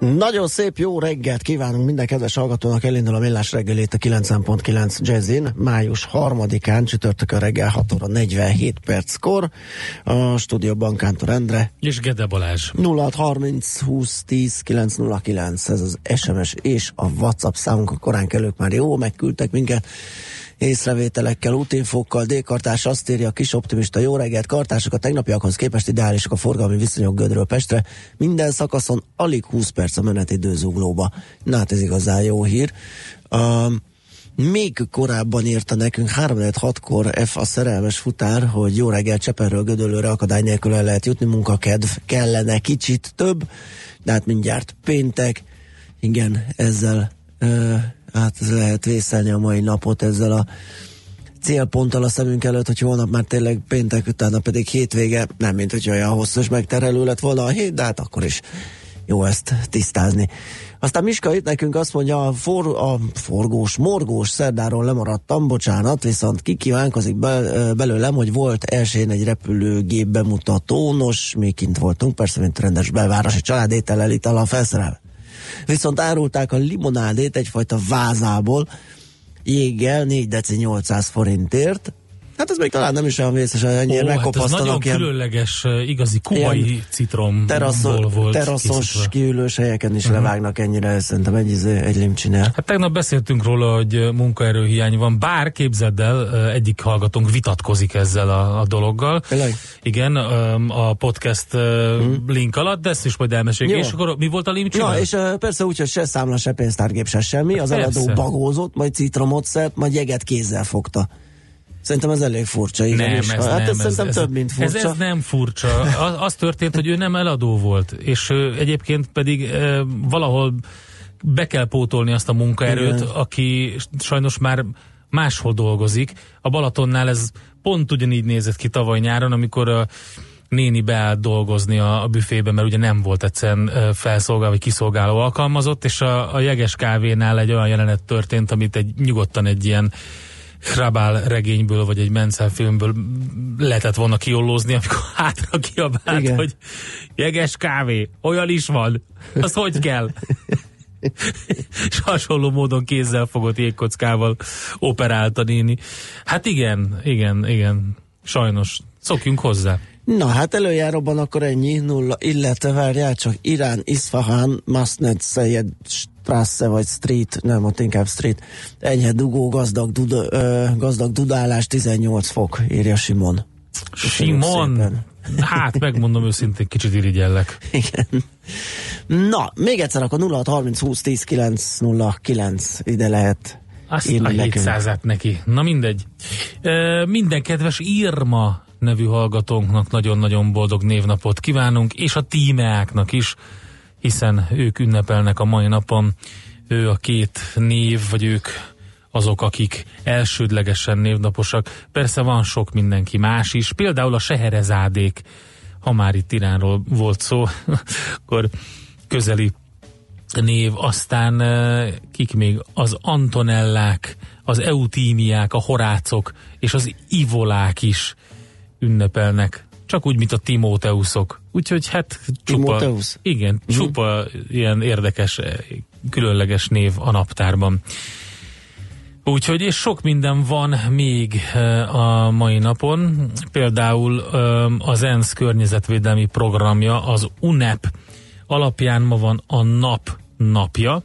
Nagyon szép jó reggelt kívánunk minden kedves hallgatónak, elindul a Millás reggelét a 90.9 Jazzin, május 3-án, csütörtökön reggel 6 óra 47 perckor, a stúdióban Kántor Endre. És Gede Balázs. 0630 20 10 909, ez az SMS és a WhatsApp számunk, a korán kelők már jó, megküldtek minket észrevételekkel, útinfokkal, D-kartás azt írja, kis optimista, jó reggelt, kartások a tegnapiakhoz képest ideálisak a forgalmi viszonyok Gödről Pestre. Minden szakaszon alig 20 perc a menetidő zuglóba. Na hát ez igazán jó hír. Um, még korábban írta nekünk 3-6-kor F a szerelmes futár, hogy jó reggel Cseperről Gödöllőre akadály nélkül el lehet jutni, munkakedv kellene kicsit több, de hát mindjárt péntek, igen, ezzel uh, hát ez lehet vészelni a mai napot ezzel a célponttal a szemünk előtt, hogy holnap már tényleg péntek utána pedig hétvége, nem mint hogy olyan hosszú és megterelő lett volna a hét, de hát akkor is jó ezt tisztázni. Aztán Miska itt nekünk azt mondja, a, for, a forgós, morgós szerdáról lemaradtam, bocsánat, viszont kikívánkozik be, belőlem, hogy volt elsőn egy repülőgép bemutató, nos, mi kint voltunk, persze, mint rendes belvárosi családétellel itt a felszerelve viszont árulták a limonádét egyfajta vázából, jéggel 4 deci 800 forintért, Hát ez még talán nem is olyan vészes, hogy ennyire megkopasztanak. Hát ez nagyon ilyen különleges, igazi kubai citromból volt Teraszos, készítve. kiülős helyeken is uh-huh. levágnak ennyire, szerintem egy, izé, egy limcsinál. Hát tegnap beszéltünk róla, hogy munkaerőhiány van, bár képzeld el, egyik hallgatónk vitatkozik ezzel a, a dologgal. Tényleg? Igen, a podcast uh-huh. link alatt, de ezt is majd elmeséljük. És akkor mi volt a limcsinál? Ja, és persze úgy, hogy se számla, se pénztárgép, se semmi. Az persze. eladó bagózott, majd citromot szert, majd jeget kézzel fogta. Szerintem ez elég furcsa. Igen, nem, is. ez hát nem, ez, ez szerintem ez, több, mint furcsa. Ez, ez nem furcsa. Az, az történt, hogy ő nem eladó volt, és ő egyébként pedig e, valahol be kell pótolni azt a munkaerőt, Igen. aki sajnos már máshol dolgozik. A Balatonnál ez pont ugyanígy nézett ki tavaly nyáron, amikor a néni beállt dolgozni a, a büfébe, mert ugye nem volt egyszerűen felszolgáló vagy kiszolgáló alkalmazott, és a, a jeges kávénál egy olyan jelenet történt, amit egy nyugodtan egy ilyen Hrabál regényből, vagy egy Menzel filmből lehetett volna kiollózni, amikor hátra kiabált, Igen. hogy jeges kávé, olyan is van, az hogy kell? és hasonló módon kézzel fogott jégkockával operálta néni. Hát igen, igen, igen. Sajnos. Szokjunk hozzá. Na hát előjáróban akkor ennyi, nulla, illetve várjál csak Irán, Isfahan, Masned, Szejed, Strasse vagy Street, nem, ott inkább Street, enyhe dugó, gazdag, duda, ö, gazdag dudálás, 18 fok, írja Simon. Simon? Hát, megmondom őszintén, kicsit irigyellek. Igen. Na, még egyszer akkor 06 30 20 10 9 0 9 ide lehet azt a 700 neki. Na mindegy. E, minden kedves Irma nevű hallgatónknak nagyon-nagyon boldog névnapot kívánunk, és a tímeáknak is, hiszen ők ünnepelnek a mai napon. Ő a két név, vagy ők azok, akik elsődlegesen névnaposak. Persze van sok mindenki más is, például a Seherezádék, ha már itt Iránról volt szó, akkor közeli név, aztán eh, kik még, az Antonellák, az Eutímiák, a Horácok és az Ivolák is ünnepelnek. Csak úgy, mint a Timóteuszok. Úgyhogy hát csupa... Timóteusz? Igen, uh-huh. csupa ilyen érdekes eh, különleges név a naptárban. Úgyhogy és sok minden van még a mai napon, például az ENSZ környezetvédelmi programja, az UNEP alapján ma van a nap napja.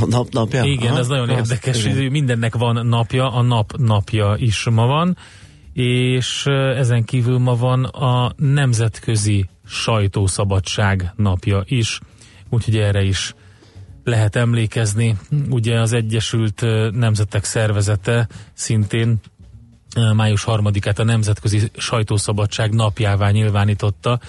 A nap napja? Igen, Aha, ez nagyon az, érdekes, igen. mindennek van napja, a nap napja is ma van, és ezen kívül ma van a Nemzetközi Sajtószabadság napja is, úgyhogy erre is lehet emlékezni. Ugye az Egyesült Nemzetek Szervezete szintén május harmadikát a Nemzetközi Sajtószabadság napjává nyilvánította,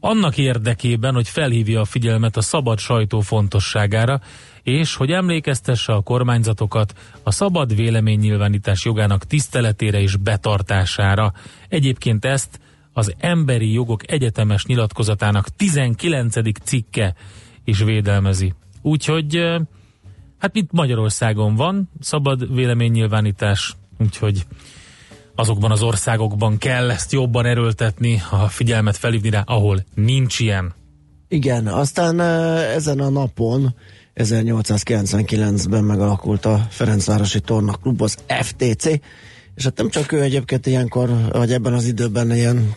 annak érdekében, hogy felhívja a figyelmet a szabad sajtó fontosságára, és hogy emlékeztesse a kormányzatokat a szabad véleménynyilvánítás jogának tiszteletére és betartására. Egyébként ezt az Emberi Jogok Egyetemes Nyilatkozatának 19. cikke is védelmezi. Úgyhogy hát itt Magyarországon van szabad véleménynyilvánítás, úgyhogy azokban az országokban kell ezt jobban erőltetni, a figyelmet felhívni rá, ahol nincs ilyen. Igen, aztán ezen a napon 1899-ben megalakult a Ferencvárosi Torna Klub, az FTC, és hát nem csak ő egyébként ilyenkor, vagy ebben az időben ilyen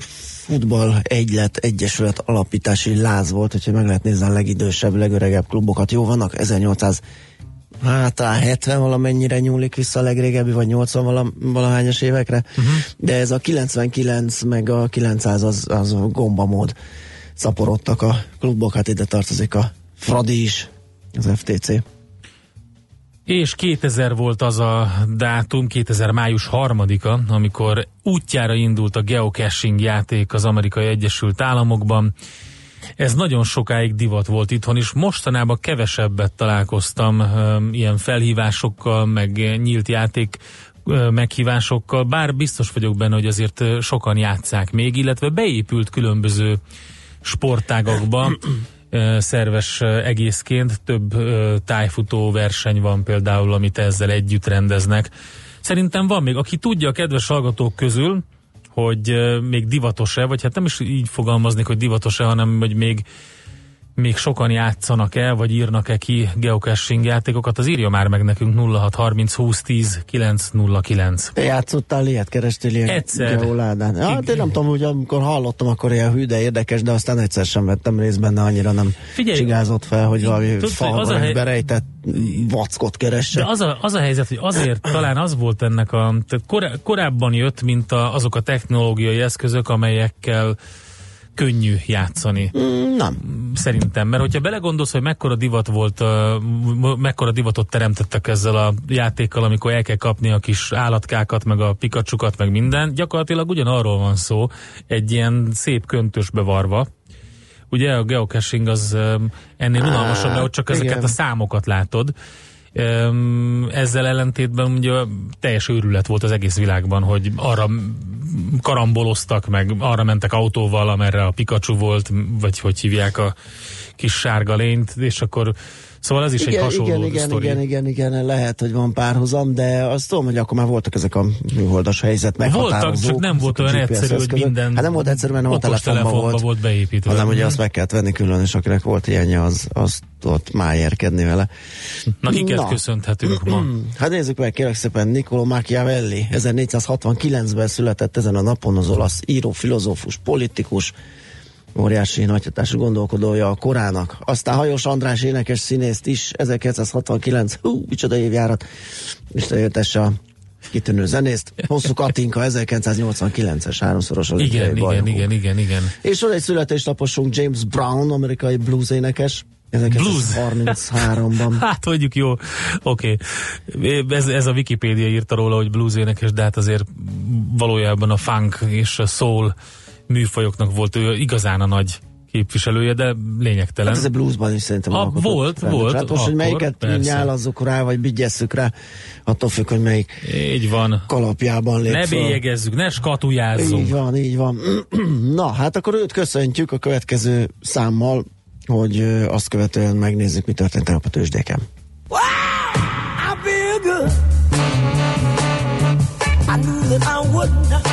futball egylet, egyesület alapítási láz volt, hogyha meg lehet nézni a legidősebb, legöregebb klubokat. Jó, vannak 1800 hát a 70 valamennyire nyúlik vissza a legrégebbi, vagy 80 vala, valahányas évekre, uh-huh. de ez a 99 meg a 900 az, az gombamód szaporodtak a klubok, hát ide tartozik a Fradi is, az FTC. És 2000 volt az a dátum, 2000 május harmadika, amikor útjára indult a geocaching játék az Amerikai Egyesült Államokban. Ez nagyon sokáig divat volt itthon is. Mostanában kevesebbet találkoztam um, ilyen felhívásokkal, meg nyílt játék meghívásokkal, bár biztos vagyok benne, hogy azért sokan játszák még, illetve beépült különböző sportágakba szerves egészként. Több tájfutó verseny van például, amit ezzel együtt rendeznek. Szerintem van még, aki tudja a kedves hallgatók közül, hogy még divatos-e, vagy hát nem is így fogalmaznék, hogy divatos-e, hanem hogy még még sokan játszanak el, vagy írnak-e ki geocaching játékokat, az írja már meg nekünk 0630 20 10 909. Te játszottál ilyet, kerestél ilyen egyszer. geoládán? Ja, hát én nem tudom, hogy amikor hallottam, akkor ilyen hű, de érdekes, de aztán egyszer sem vettem részt benne, annyira nem Figyelj, csigázott fel, hogy valami falra hely... berejtett vackot keresse. De az a, az a helyzet, hogy azért talán az volt ennek a, tehát korá, korábban jött, mint a, azok a technológiai eszközök, amelyekkel könnyű játszani. Mm, nem. Szerintem, mert hogyha belegondolsz, hogy mekkora divat volt, mekkora divatot teremtettek ezzel a játékkal, amikor el kell kapni a kis állatkákat, meg a pikacsukat, meg minden, gyakorlatilag ugyanarról van szó, egy ilyen szép köntösbe varva, ugye a geocaching az ennél unalmasabb, mert ott csak ezeket igen. a számokat látod, ezzel ellentétben ugye teljes őrület volt az egész világban, hogy arra karamboloztak, meg arra mentek autóval, amerre a Pikachu volt, vagy hogy hívják a kis sárga lényt, és akkor Szóval ez is igen, egy hasonló igen, igen, sztori. Igen, igen, igen, lehet, hogy van párhuzam, de azt tudom, hogy akkor már voltak ezek a műholdas helyzet. Voltak, csak nem volt olyan egyszerű, hogy minden hát nem volt egyszerű, mert nem a telefonban volt, volt beépítve. Hanem ugye azt meg kellett venni külön, és akinek volt ilyenje, az, az ott májerkedni vele. Na, kiket Na. köszönhetünk ma? Hát nézzük meg, kérlek szépen, Niccolo Machiavelli, 1469-ben született ezen a napon az olasz író, filozófus, politikus, óriási nagyhatású gondolkodója a korának. Aztán Hajós András énekes színészt is, 1969, hú, micsoda évjárat, Isten éltesse a kitűnő zenészt. Hosszú Katinka 1989-es háromszoros igen, igen, igen, igen, igen. És van egy születésnaposunk James Brown, amerikai blues énekes, 1933-ban. hát mondjuk jó, oké. Okay. Ez, ez a Wikipédia írta róla, hogy blues énekes, de hát azért valójában a funk és a soul műfajoknak volt ő igazán a nagy képviselője, de lényegtelen. Hát ez a bluesban is szerintem a, Volt, fel. volt. Hát most, hogy melyiket persze. nyálazzuk rá, vagy bigyesszük rá, attól függ, hogy melyik így van. kalapjában lép Ne bélyegezzük, ne skatujázzunk. Így van, így van. Na, hát akkor őt köszöntjük a következő számmal, hogy azt követően megnézzük, mi történt a tőzsdéken. Wow! I feel good. I knew that I would not.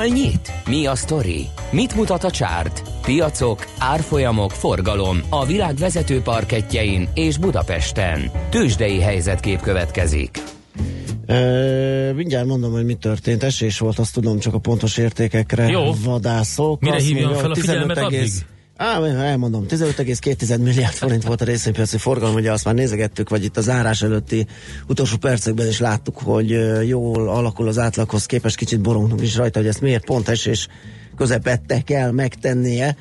Hol nyit? Mi a sztori? Mit mutat a csárt? Piacok, árfolyamok, forgalom a világ vezető parketjein és Budapesten. Tősdei helyzetkép következik. Ö, mindjárt mondom, hogy mi történt. Esés volt, azt tudom, csak a pontos értékekre Jó. vadászok. Mire hívjam fel a 15 figyelmet addig? Á, elmondom, 15,2 milliárd forint volt a részvénypiaci forgalom, ugye azt már nézegettük, vagy itt az árás előtti utolsó percekben is láttuk, hogy jól alakul az átlaghoz képest, kicsit borongtunk is rajta, hogy ezt miért pont esés közepette kell megtennie.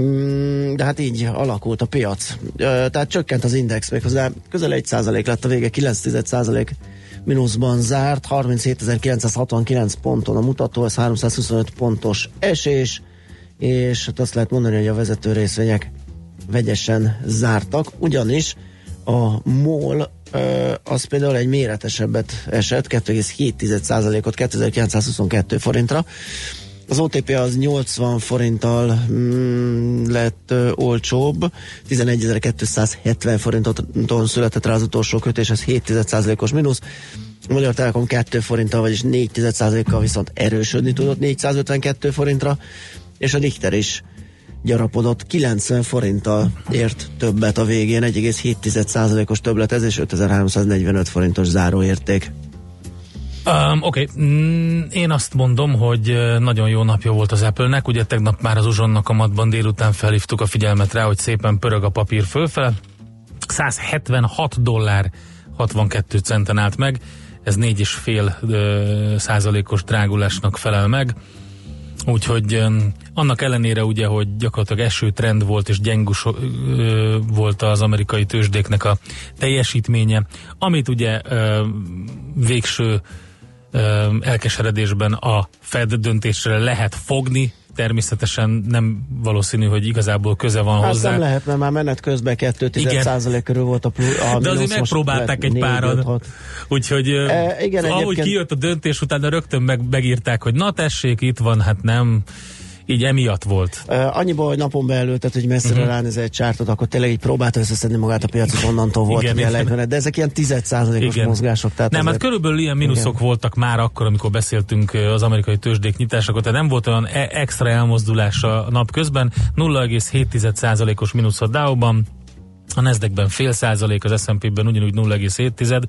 Mm, de hát így alakult a piac. Tehát csökkent az index, méghozzá közel 1% lett a vége, 9% mínuszban zárt, 37.969 ponton a mutató, ez 325 pontos esés, és hát azt lehet mondani, hogy a vezető részvények vegyesen zártak, ugyanis a MOL az például egy méretesebbet esett, 2,7%-ot 2922 forintra, az OTP az 80 forinttal mm, lett ö, olcsóbb, 11.270 forinton született rá az utolsó kötés, ez 7%-os mínusz. A Magyar Telekom 2 forinttal, vagyis 4%-kal viszont erősödni tudott 452 forintra, és a Richter is gyarapodott 90 forinttal ért többet a végén, 1,7%-os többlet ez, és 5345 forintos záróérték. Um, Oké, okay. mm, én azt mondom, hogy nagyon jó napja volt az Apple-nek, ugye tegnap már az uzsonnak amatban délután felhívtuk a figyelmet rá, hogy szépen pörög a papír fölfele. 176 dollár 62 centen állt meg, ez 4,5 százalékos drágulásnak felel meg. Úgyhogy annak ellenére ugye, hogy gyakorlatilag esőtrend volt és gyengus volt az amerikai tőzsdéknek a teljesítménye, amit ö, végső elkeseredésben a Fed döntésre lehet fogni, természetesen nem valószínű, hogy igazából köze van Hát hozzá. nem lehet, mert már menet közben 2 Igen. százalék körül volt a, plusz, a De azért megpróbálták egy hat. Úgyhogy e, igen, ahogy egyébként- kijött a döntés, utána rögtön meg, megírták, hogy na tessék, itt van, hát nem. Így emiatt volt. Uh, annyiból, hogy napon belül, tehát hogy messzire Mhm. uh-huh. ránéz egy csártot, akkor tényleg így próbálta összeszedni magát a piacot, onnantól volt Igen, ugye igen. de ezek ilyen 10%-os Igen. mozgások. Tehát Nem, hát azért- körülbelül ilyen mínuszok Igen. voltak már akkor, amikor beszéltünk az amerikai tőzsdék nyitásakor, tehát nem volt olyan e- extra elmozdulás a nap közben, 0,7%-os mínusz a Dow-ban, a Nasdaqben fél százalék, az S&P-ben ugyanúgy 0,7,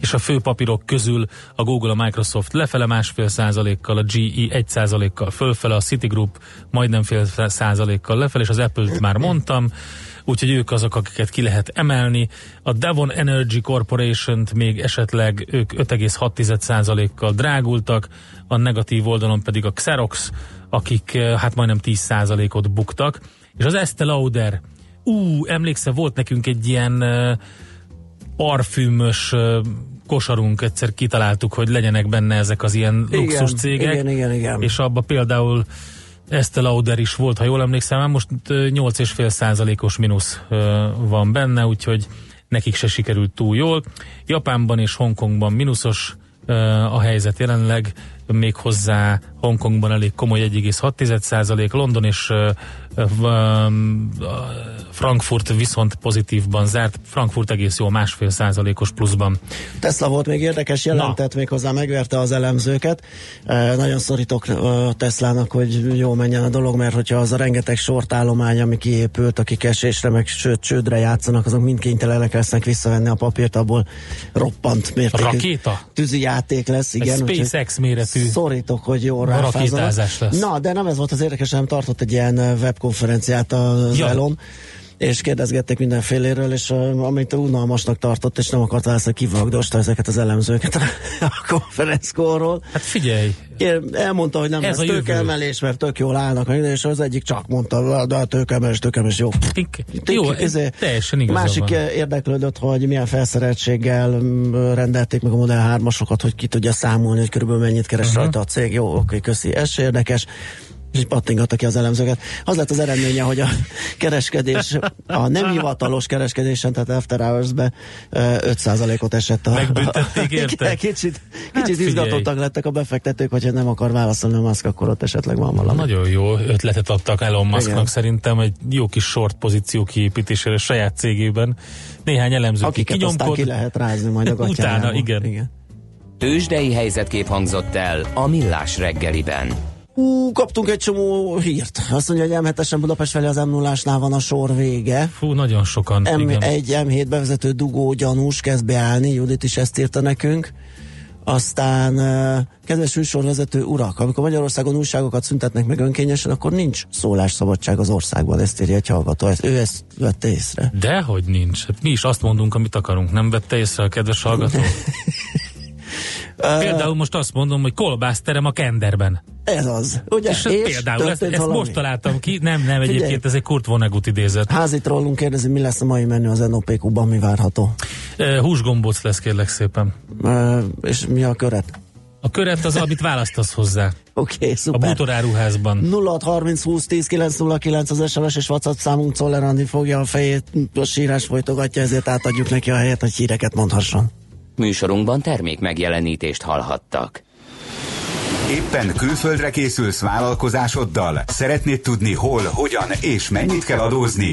és a fő papírok közül a Google, a Microsoft lefele másfél százalékkal, a GE egy százalékkal fölfele, a Citigroup majdnem fél százalékkal lefele, és az Apple-t már mondtam, úgyhogy ők azok, akiket ki lehet emelni. A Devon Energy Corporation-t még esetleg ők 5,6%-kal drágultak, a negatív oldalon pedig a Xerox, akik eh, hát majdnem 10%-ot buktak, és az Estée Lauder, ú, emlékszel, volt nekünk egy ilyen parfümös kosarunk, egyszer kitaláltuk, hogy legyenek benne ezek az ilyen Igen, luxus cégek, igen, igen, igen. és abba például Estée Lauder is volt, ha jól emlékszem, már most ö, 8,5 százalékos mínusz van benne, úgyhogy nekik se sikerült túl jól. Japánban és Hongkongban mínuszos a helyzet jelenleg, még hozzá Hongkongban elég komoly 1,6 százalék, London és Frankfurt viszont pozitívban zárt, Frankfurt egész jó, másfél százalékos pluszban. Tesla volt még érdekes, jelentett még hozzá, megverte az elemzőket. E, nagyon szorítok e, Teslának, hogy jó menjen a dolog, mert hogyha az a rengeteg sortállomány, ami kiépült, akik esésre, meg sőt, csődre játszanak, azok mind kénytelenek lesznek visszavenni a papírt, abból roppant mértékű Rakéta? tűzi játék lesz. Egy Igen, úgyhogy SpaceX méretű Szorítok, hogy jó lesz. Na, de nem ez volt az érdekes, hanem tartott egy ilyen webkonferenciát az Ja. Elon, és kérdezgették mindenféléről, és uh, amit unalmasnak tartott, és nem akart válaszolni, kivagdosta ezeket az elemzőket a, konferenckorról. Hát figyelj, Kér- Elmondta, hogy nem Ez lesz jövő. tőkeemelés, mert tök jól állnak, és az egyik csak mondta, de a tőkeemelés, tőkeemelés, jó. Tink. Jó, izé, teljesen igaza Másik van. eh, érdeklődött, hogy milyen felszereltséggel mm, rendelték meg a Model 3-asokat, hogy ki tudja számolni, hogy körülbelül mennyit keres uh-huh. rajta a cég. Jó, oké, köszi, ez érdekes. És így pattingatta ki az elemzőket. Az lett az eredménye, hogy a kereskedés, a nem hivatalos kereskedésen, tehát After Hours-be eh, 5%-ot esett a... Megbüntették érte? Kicsit, Hát kicsit figyelj. izgatottak lettek a befektetők, hogyha nem akar válaszolni a Musk, akkor ott esetleg van valami. Nagyon jó ötletet adtak Elon Musknak Igen. szerintem egy jó kis short pozíció kiépítésére saját cégében. Néhány elemző ki Akiket aztán kinyomkod. ki lehet rázni majd a gatyájába. Utána, igen. igen. Tőzsdei helyzetkép hangzott el a Millás reggeliben. Ú, kaptunk egy csomó hírt. Azt mondja, hogy M7-esen Budapest felé az m 0 van a sor vége. Fú, nagyon sokan. M, igen. egy M7 bevezető dugó gyanús kezd beállni, Judit is ezt írta nekünk. Aztán, kedves műsorvezető urak, amikor Magyarországon újságokat szüntetnek meg önkényesen, akkor nincs szólásszabadság az országban, ezt írja egy hallgató. Ezt, ő ezt vette észre. Dehogy nincs. Hát mi is azt mondunk, amit akarunk. Nem vette észre a kedves hallgató? Például most azt mondom, hogy kolbászterem a kenderben. Ez az, ugye? És, és például ezt, ezt valami? most találtam ki. Nem, nem, Figyelj. egyébként ez egy Kurt Vonnegut idézet. Házi trollunk kérdezi, mi lesz a mai menü az NOPQ-ban, mi várható. Eh, Húsgombóc lesz, kérlek szépen. Uh, és mi a köret? A köret az, amit választasz hozzá. Oké, okay, A szuper. bútoráruházban. 0630 20 10 909 az SMS és WhatsApp számunk Czoller fogja a fejét, a sírás folytogatja, ezért átadjuk neki a helyet, hogy híreket mondhasson. Műsorunkban termék megjelenítést hallhattak. Éppen külföldre készülsz vállalkozásoddal? Szeretnéd tudni hol, hogyan és mennyit kell adózni?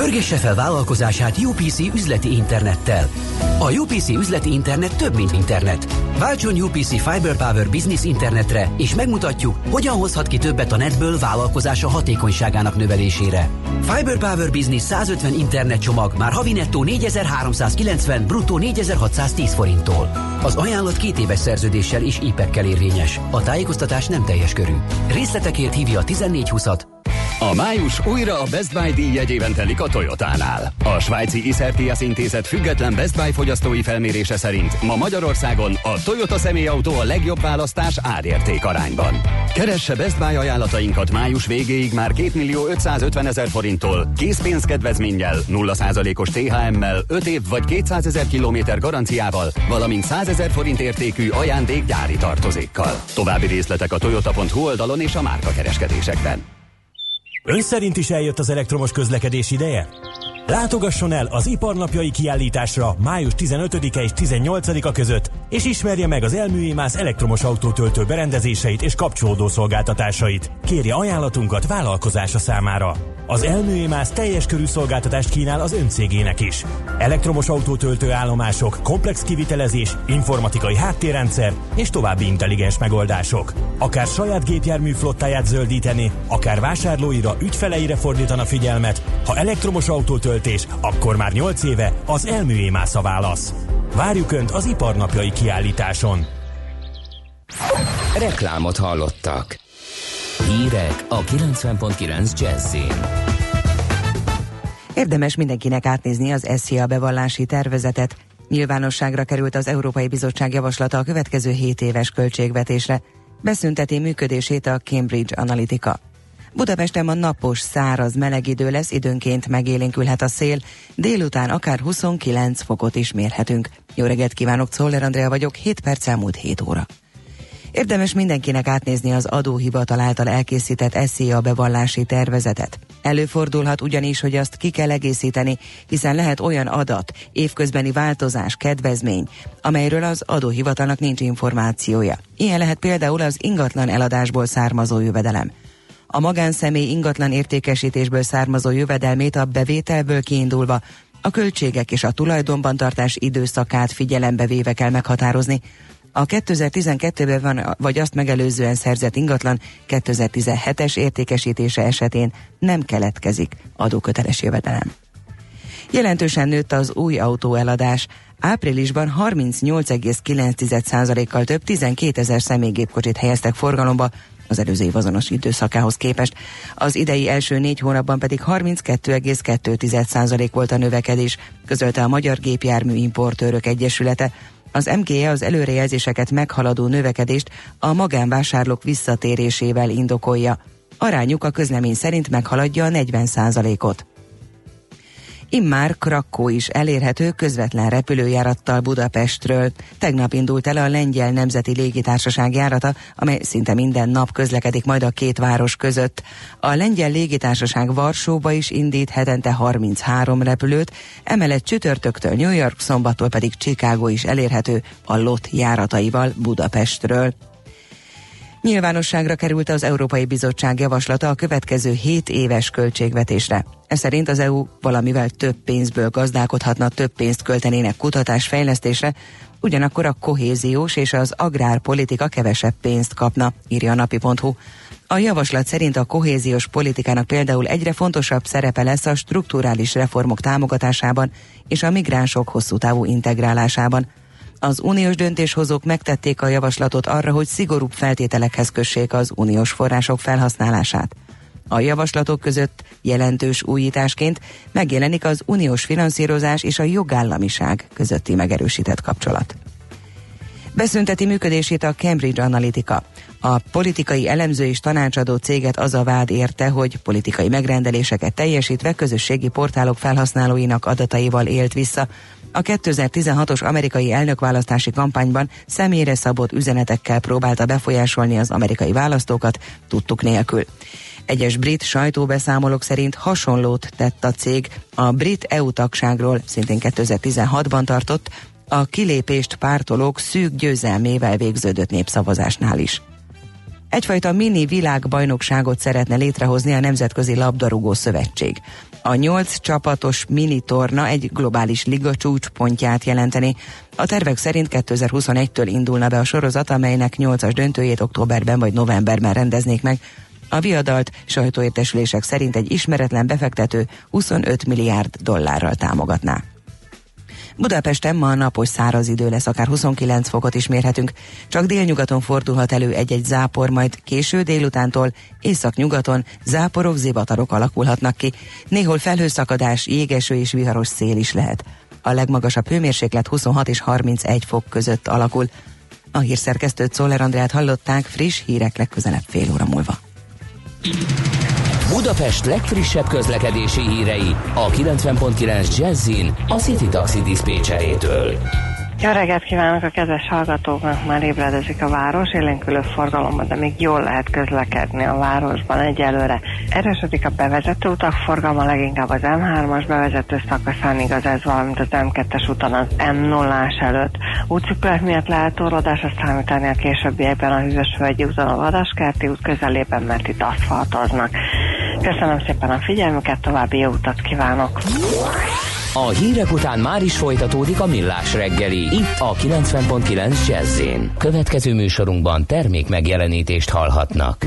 Pörgesse fel vállalkozását UPC üzleti internettel. A UPC üzleti internet több, mint internet. Váltson UPC Fiber Power Business internetre, és megmutatjuk, hogyan hozhat ki többet a netből vállalkozása hatékonyságának növelésére. Fiber Power Business 150 internet csomag már havi nettó 4390, bruttó 4610 forinttól. Az ajánlat két éves szerződéssel és IPEC-kel érvényes. A tájékoztatás nem teljes körű. Részletekért hívja a 1420-at A május újra a Best Buy díj jegyében telik a Toyotánál. A svájci Iszertias intézet független Best Buy fogyasztói felmérése szerint ma Magyarországon a Toyota személyautó a legjobb választás árérték arányban. Keresse Best Buy ajánlatainkat május végéig már 2 millió 550 ezer forinttól, készpénzkedvezménnyel, 0%-os THM-mel, 5 év vagy 200 ezer kilométer garanciával, valamint 100 ezer forint értékű ajándék gyári tartozékkal. További részletek a toyota.hu oldalon és a márka kereskedésekben. Ön szerint is eljött az elektromos közlekedés ideje? Látogasson el az Iparnapjai kiállításra május 15-e és 18-a között, és ismerje meg az Elműémász elektromos autótöltő berendezéseit és kapcsolódó szolgáltatásait. Kérje ajánlatunkat vállalkozása számára. Az Elműémász teljes körű szolgáltatást kínál az öncégének is. Elektromos autótöltő állomások, komplex kivitelezés, informatikai háttérrendszer és további intelligens megoldások. Akár saját gépjármű flottáját zöldíteni, akár vásárlóira, ügyfeleire fordítana figyelmet, ha elektromos autótöltés, akkor már 8 éve az Elműémász a válasz. Várjuk Önt az iparnapjai kiállításon. Reklámot hallottak. Hírek a 90.9 Jazzin. Érdemes mindenkinek átnézni az SZIA bevallási tervezetet. Nyilvánosságra került az Európai Bizottság javaslata a következő 7 éves költségvetésre. Beszünteti működését a Cambridge Analytica. Budapesten ma napos, száraz, meleg idő lesz, időnként megélénkülhet a szél, délután akár 29 fokot is mérhetünk. Jó reggelt kívánok, Czoller Andrea vagyok, 7 perc elmúlt 7 óra. Érdemes mindenkinek átnézni az adóhivatal által elkészített SZIA bevallási tervezetet. Előfordulhat ugyanis, hogy azt ki kell egészíteni, hiszen lehet olyan adat, évközbeni változás, kedvezmény, amelyről az adóhivatalnak nincs információja. Ilyen lehet például az ingatlan eladásból származó jövedelem. A magánszemély ingatlan értékesítésből származó jövedelmét a bevételből kiindulva a költségek és a tulajdonban tartás időszakát figyelembe véve kell meghatározni, a 2012-ben van, vagy azt megelőzően szerzett ingatlan 2017-es értékesítése esetén nem keletkezik adóköteles jövedelem. Jelentősen nőtt az új autóeladás. Áprilisban 38,9%-kal több 12 ezer személygépkocsit helyeztek forgalomba, az előző év azonos időszakához képest. Az idei első négy hónapban pedig 32,2% volt a növekedés, közölte a Magyar Gépjármű Importőrök Egyesülete, az MGE az előrejelzéseket meghaladó növekedést a magánvásárlók visszatérésével indokolja. Arányuk a közlemény szerint meghaladja a 40 ot Immár Krakó is elérhető közvetlen repülőjárattal Budapestről. Tegnap indult el a Lengyel Nemzeti Légitársaság járata, amely szinte minden nap közlekedik majd a két város között. A Lengyel Légitársaság Varsóba is indít hetente 33 repülőt, emellett csütörtöktől New York, szombattól pedig Chicago is elérhető a LOT járataival Budapestről. Nyilvánosságra került az Európai Bizottság javaslata a következő 7 éves költségvetésre. Ez szerint az EU valamivel több pénzből gazdálkodhatna, több pénzt költenének kutatás fejlesztésre, ugyanakkor a kohéziós és az agrárpolitika kevesebb pénzt kapna, írja a napi.hu. A javaslat szerint a kohéziós politikának például egyre fontosabb szerepe lesz a strukturális reformok támogatásában és a migránsok hosszú távú integrálásában. Az uniós döntéshozók megtették a javaslatot arra, hogy szigorúbb feltételekhez kössék az uniós források felhasználását. A javaslatok között jelentős újításként megjelenik az uniós finanszírozás és a jogállamiság közötti megerősített kapcsolat. Beszünteti működését a Cambridge Analytica. A politikai elemző és tanácsadó céget az a vád érte, hogy politikai megrendeléseket teljesítve közösségi portálok felhasználóinak adataival élt vissza, a 2016-os amerikai elnökválasztási kampányban személyre szabott üzenetekkel próbálta befolyásolni az amerikai választókat, tudtuk nélkül. Egyes brit sajtóbeszámolók szerint hasonlót tett a cég a brit EU tagságról, szintén 2016-ban tartott, a kilépést pártolók szűk győzelmével végződött népszavazásnál is. Egyfajta mini világbajnokságot szeretne létrehozni a Nemzetközi Labdarúgó Szövetség. A nyolc csapatos mini torna egy globális liga csúcspontját jelenteni. A tervek szerint 2021-től indulna be a sorozat, amelynek 8-as döntőjét októberben vagy novemberben rendeznék meg. A viadalt sajtóértesülések szerint egy ismeretlen befektető 25 milliárd dollárral támogatná. Budapesten ma napos száraz idő lesz, akár 29 fokot is mérhetünk. Csak délnyugaton fordulhat elő egy-egy zápor, majd késő délutántól észak-nyugaton záporok, zivatarok alakulhatnak ki. Néhol felhőszakadás, jégeső és viharos szél is lehet. A legmagasabb hőmérséklet 26 és 31 fok között alakul. A hírszerkesztőt Szoller Andrát hallották, friss hírek legközelebb fél óra múlva. Budapest legfrissebb közlekedési hírei a 90.9 Jazzin a City Taxi Dispécsejétől. Jó reggelt kívánok a kedves hallgatóknak, már ébredezik a város, élénkülő forgalomban, de még jól lehet közlekedni a városban egyelőre. Erősödik a bevezető utak forgalma, leginkább az M3-as bevezető szakaszán igaz ez, valamint az M2-es úton az M0-ás előtt. Útszüklet miatt lehet torlódásra számítani a későbbiekben a Hűvösvölgyi úton a Vadaskerti út közelében, mert itt aszfaltoznak. Köszönöm szépen a figyelmüket, további jó utat kívánok! A hírek után már is folytatódik a millás reggeli, itt a 90.9 jazz Következő műsorunkban termék megjelenítést hallhatnak.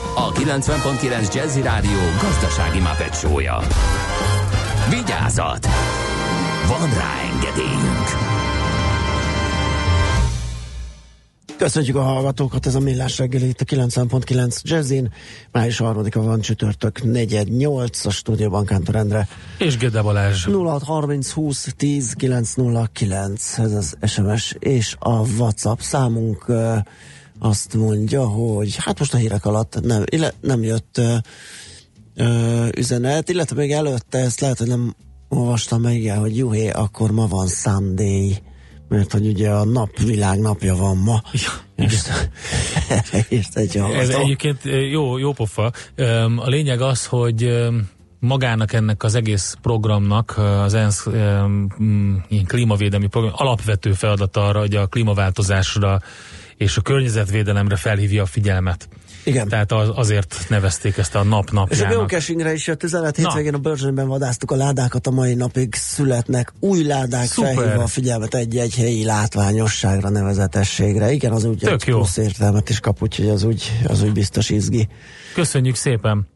a 90.9 Jazzy Rádió gazdasági mapetsója. Vigyázat! Van rá engedélyünk! Köszönjük a hallgatókat, ez a Millás reggeli itt a 90.9 Jazzin. Május 3-a van csütörtök, 418 a stúdióban Kántor Endre. És Gede Balázs. 0630 20 10 909, ez az SMS és a WhatsApp számunk ö, azt mondja, hogy hát most a hírek alatt nem, ille, nem jött ö, ö, üzenet, illetve még előtte ezt lehet, hogy nem olvastam meg, igen, hogy juhé, akkor ma van Sunday, mert hogy ugye a nap világnapja van ma. Ja, és, és egy Ez egyébként jó, jó pofa. A lényeg az, hogy magának ennek az egész programnak, az ENSZ ilyen klímavédelmi program alapvető feladata arra, hogy a klímaváltozásra és a környezetvédelemre felhívja a figyelmet. Igen. Tehát az, azért nevezték ezt a nap És a napjának. geocachingre is jött üzenet, hétvégén a Börzsönben vadáztuk a ládákat, a mai napig születnek új ládák, Szuper. felhívva a figyelmet egy-egy helyi látványosságra, nevezetességre. Igen, az úgy Tök egy jó. plusz értelmet is kap, úgyhogy az úgy, az úgy biztos izgi. Köszönjük szépen!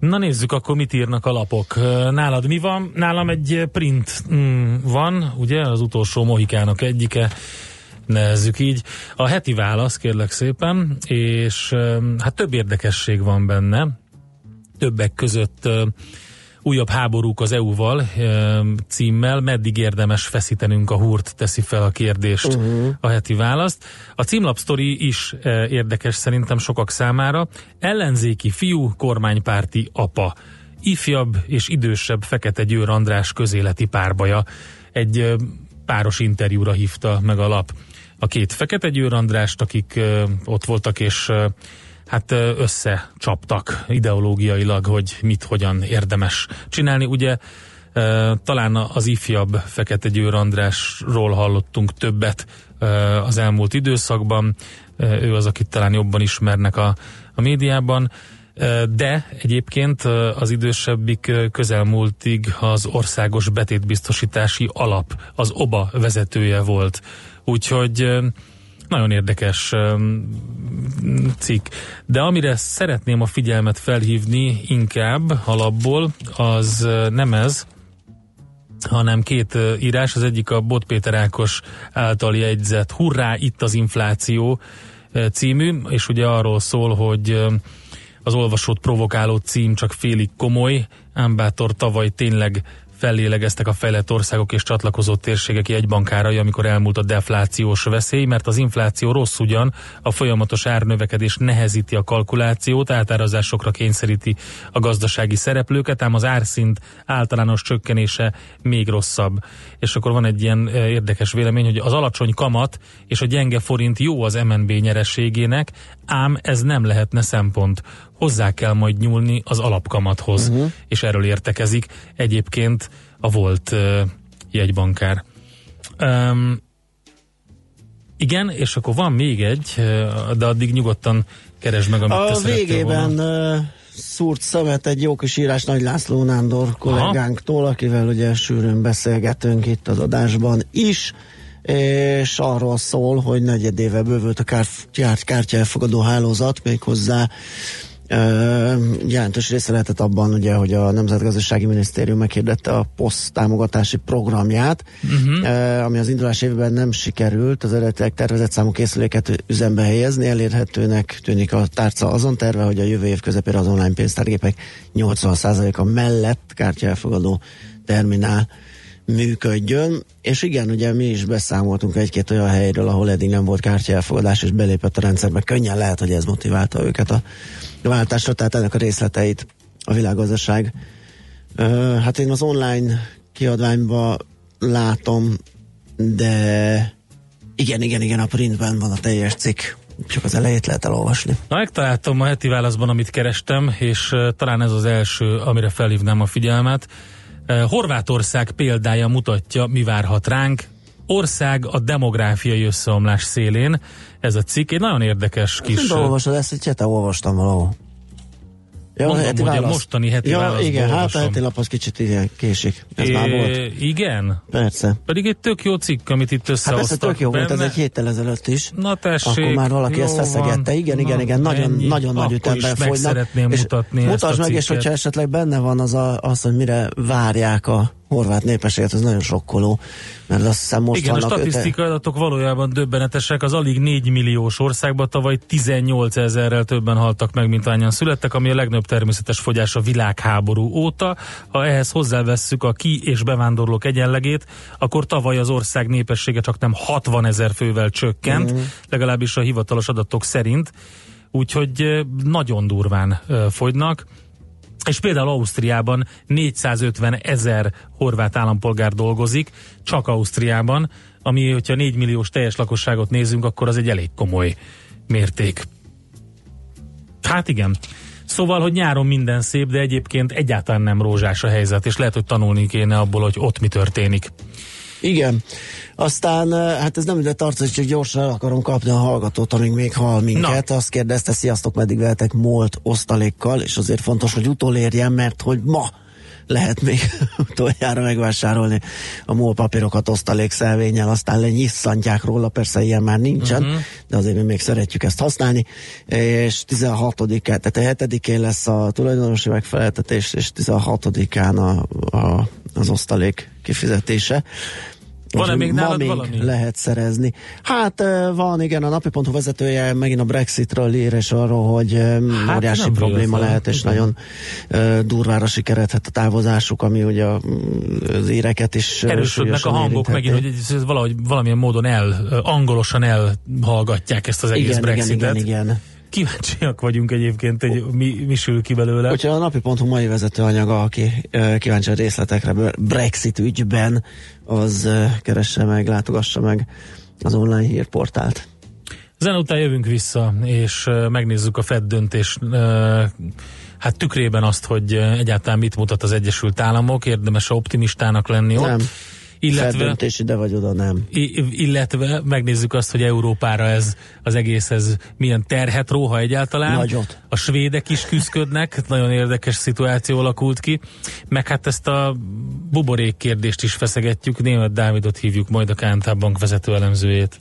Na nézzük akkor, mit írnak a lapok. Nálad mi van? Nálam egy print mm, van, ugye, az utolsó mohikának egyike, nevezzük így. A heti válasz, kérlek szépen, és hát több érdekesség van benne. Többek között újabb háborúk az EU-val címmel, meddig érdemes feszítenünk a húrt, teszi fel a kérdést uh-huh. a heti választ. A címlapsztori is érdekes szerintem sokak számára. Ellenzéki fiú, kormánypárti apa. Ifjabb és idősebb Fekete Győr András közéleti párbaja. Egy páros interjúra hívta meg a lap a két Fekete Győr Andrást, akik ott voltak, és hát összecsaptak ideológiailag, hogy mit, hogyan érdemes csinálni. Ugye talán az ifjabb Fekete Győr Andrásról hallottunk többet az elmúlt időszakban. Ő az, akit talán jobban ismernek a, a médiában. De egyébként az idősebbik közelmúltig az Országos Betétbiztosítási Alap, az OBA vezetője volt. Úgyhogy nagyon érdekes cikk. De amire szeretném a figyelmet felhívni inkább alapból, az nem ez, hanem két írás. Az egyik a Bot Péter Ákos által jegyzett Hurrá, itt az infláció című, és ugye arról szól, hogy az olvasót provokáló cím csak félig komoly, ám bátor tavaly tényleg fellélegeztek a fejlett országok és csatlakozó térségek jegybankárai, amikor elmúlt a deflációs veszély, mert az infláció rossz ugyan, a folyamatos árnövekedés nehezíti a kalkulációt, átárazásokra kényszeríti a gazdasági szereplőket, ám az árszint általános csökkenése még rosszabb. És akkor van egy ilyen eh, érdekes vélemény, hogy az alacsony kamat és a gyenge forint jó az MNB nyereségének, ám ez nem lehetne szempont. Hozzá kell majd nyúlni az alapkamathoz, uh-huh. és erről értekezik egyébként a volt uh, jegybankár. Um, igen, és akkor van még egy, de addig nyugodtan keresd meg, amit te A szerettél végében volna. szúrt szemet egy jó kis írás Nagy László Nándor kollégánktól, akivel ugye sűrűn beszélgetünk itt az adásban is, és arról szól, hogy negyedéve bővült a kár, kár, kártya elfogadó hálózat, méghozzá Ö, jelentős része lehetett abban, ugye, hogy a Nemzetgazdasági Minisztérium meghirdette a POSZ támogatási programját, uh-huh. ö, ami az indulás évben nem sikerült, az eredetileg tervezett számú készüléket üzembe helyezni, elérhetőnek tűnik a tárca azon terve, hogy a jövő év közepére az online pénztárgépek 80%-a mellett kártya elfogadó terminál működjön, és igen, ugye mi is beszámoltunk egy-két olyan helyről, ahol eddig nem volt kártya elfogadás, és belépett a rendszerbe, könnyen lehet, hogy ez motiválta őket a váltásra, tehát ennek a részleteit a világgazdaság. Hát én az online kiadványban látom, de igen, igen, igen, a printben van a teljes cikk, csak az elejét lehet elolvasni. Na, megtaláltam a heti válaszban, amit kerestem, és talán ez az első, amire felhívnám a figyelmet. Horvátország példája mutatja, mi várhat ránk. Ország a demográfiai összeomlás szélén. Ez a cikk egy nagyon érdekes kis... Kis... Olvasod ezt, hogy te olvastam valahol. Ja, Mondom, heti hogy válasz. a mostani heti ja, válaszból igen, hát a heti lap az kicsit igen, késik. Ez é, már volt. Igen? Persze. Pedig egy tök jó cikk, amit itt Hát összehoztak persze tök jó benne. volt, ez egy héttel ezelőtt is. Na tessék, Akkor már valaki ezt feszegette. Igen, van. igen, Na, igen, nagyon, ennyi. nagyon nagy Akkor ütemben is meg folynak. És mutatni ezt Mutasd a meg, és hogyha esetleg benne van az, a, az hogy mire várják a horvát népességet, az nagyon sokkoló. Mert azt hiszem most Igen, a statisztikai adatok valójában döbbenetesek. Az alig 4 milliós országban tavaly 18 ezerrel többen haltak meg, mint hányan születtek, ami a legnagyobb természetes fogyás a világháború óta. Ha ehhez hozzávesszük a ki- és bevándorlók egyenlegét, akkor tavaly az ország népessége csak nem 60 ezer fővel csökkent, Mhm. legalábbis a hivatalos adatok szerint. Úgyhogy eh, nagyon durván eh, fogynak. És például Ausztriában 450 ezer horvát állampolgár dolgozik, csak Ausztriában, ami, hogyha 4 milliós teljes lakosságot nézünk, akkor az egy elég komoly mérték. Hát igen. Szóval, hogy nyáron minden szép, de egyébként egyáltalán nem rózsás a helyzet, és lehet, hogy tanulni kéne abból, hogy ott mi történik. Igen. Aztán, eh, hát ez nem ide tartozik, csak gyorsan el akarom kapni a hallgatót, amíg még hall minket. Na. Azt kérdezte, sziasztok, meddig vehetek molt osztalékkal, és azért fontos, hogy utolérjen, mert hogy ma lehet még utoljára megvásárolni a MOL papírokat osztalékszelvényel, aztán lenyisszantják róla, persze ilyen már nincsen, uh-huh. de azért mi még szeretjük ezt használni, és 16-án, tehát a 7-én lesz a tulajdonosi megfeleltetés, és 16-án a, a, az osztalék kifizetése. Van-e még ma nálad még valami? lehet szerezni. Hát van, igen, a napi.hu vezetője megint a Brexitről ír, és arról, hogy hát óriási probléma véletlen. lehet, és Igen. nagyon durvára sikeredhet a távozásuk, ami ugye a- az éreket is Erősödnek a hangok megint, hogy ez- valahogy valamilyen módon el, angolosan elhallgatják ezt az egész igen, igen, Brexitet. igen, igen. Kíváncsiak vagyunk egyébként, hogy mi, mi sül ki belőle. Hogyha a napi.hu mai vezető anyaga, aki kíváncsi a részletekre Bre- Brexit ügyben, az keresse meg, látogassa meg az online hírportált. Zen után jövünk vissza, és megnézzük a Fed döntés hát tükrében azt, hogy egyáltalán mit mutat az Egyesült Államok, érdemes optimistának lenni ott. Nem. Illetve, Feldöntés ide vagy oda, nem. Illetve megnézzük azt, hogy Európára ez az egész ez milyen terhet ró, ha egyáltalán. Nagyot. A svédek is küzdködnek, nagyon érdekes szituáció alakult ki. Meg hát ezt a buborék kérdést is feszegetjük. Német Dávidot hívjuk majd a KNT Bank vezető elemzőjét.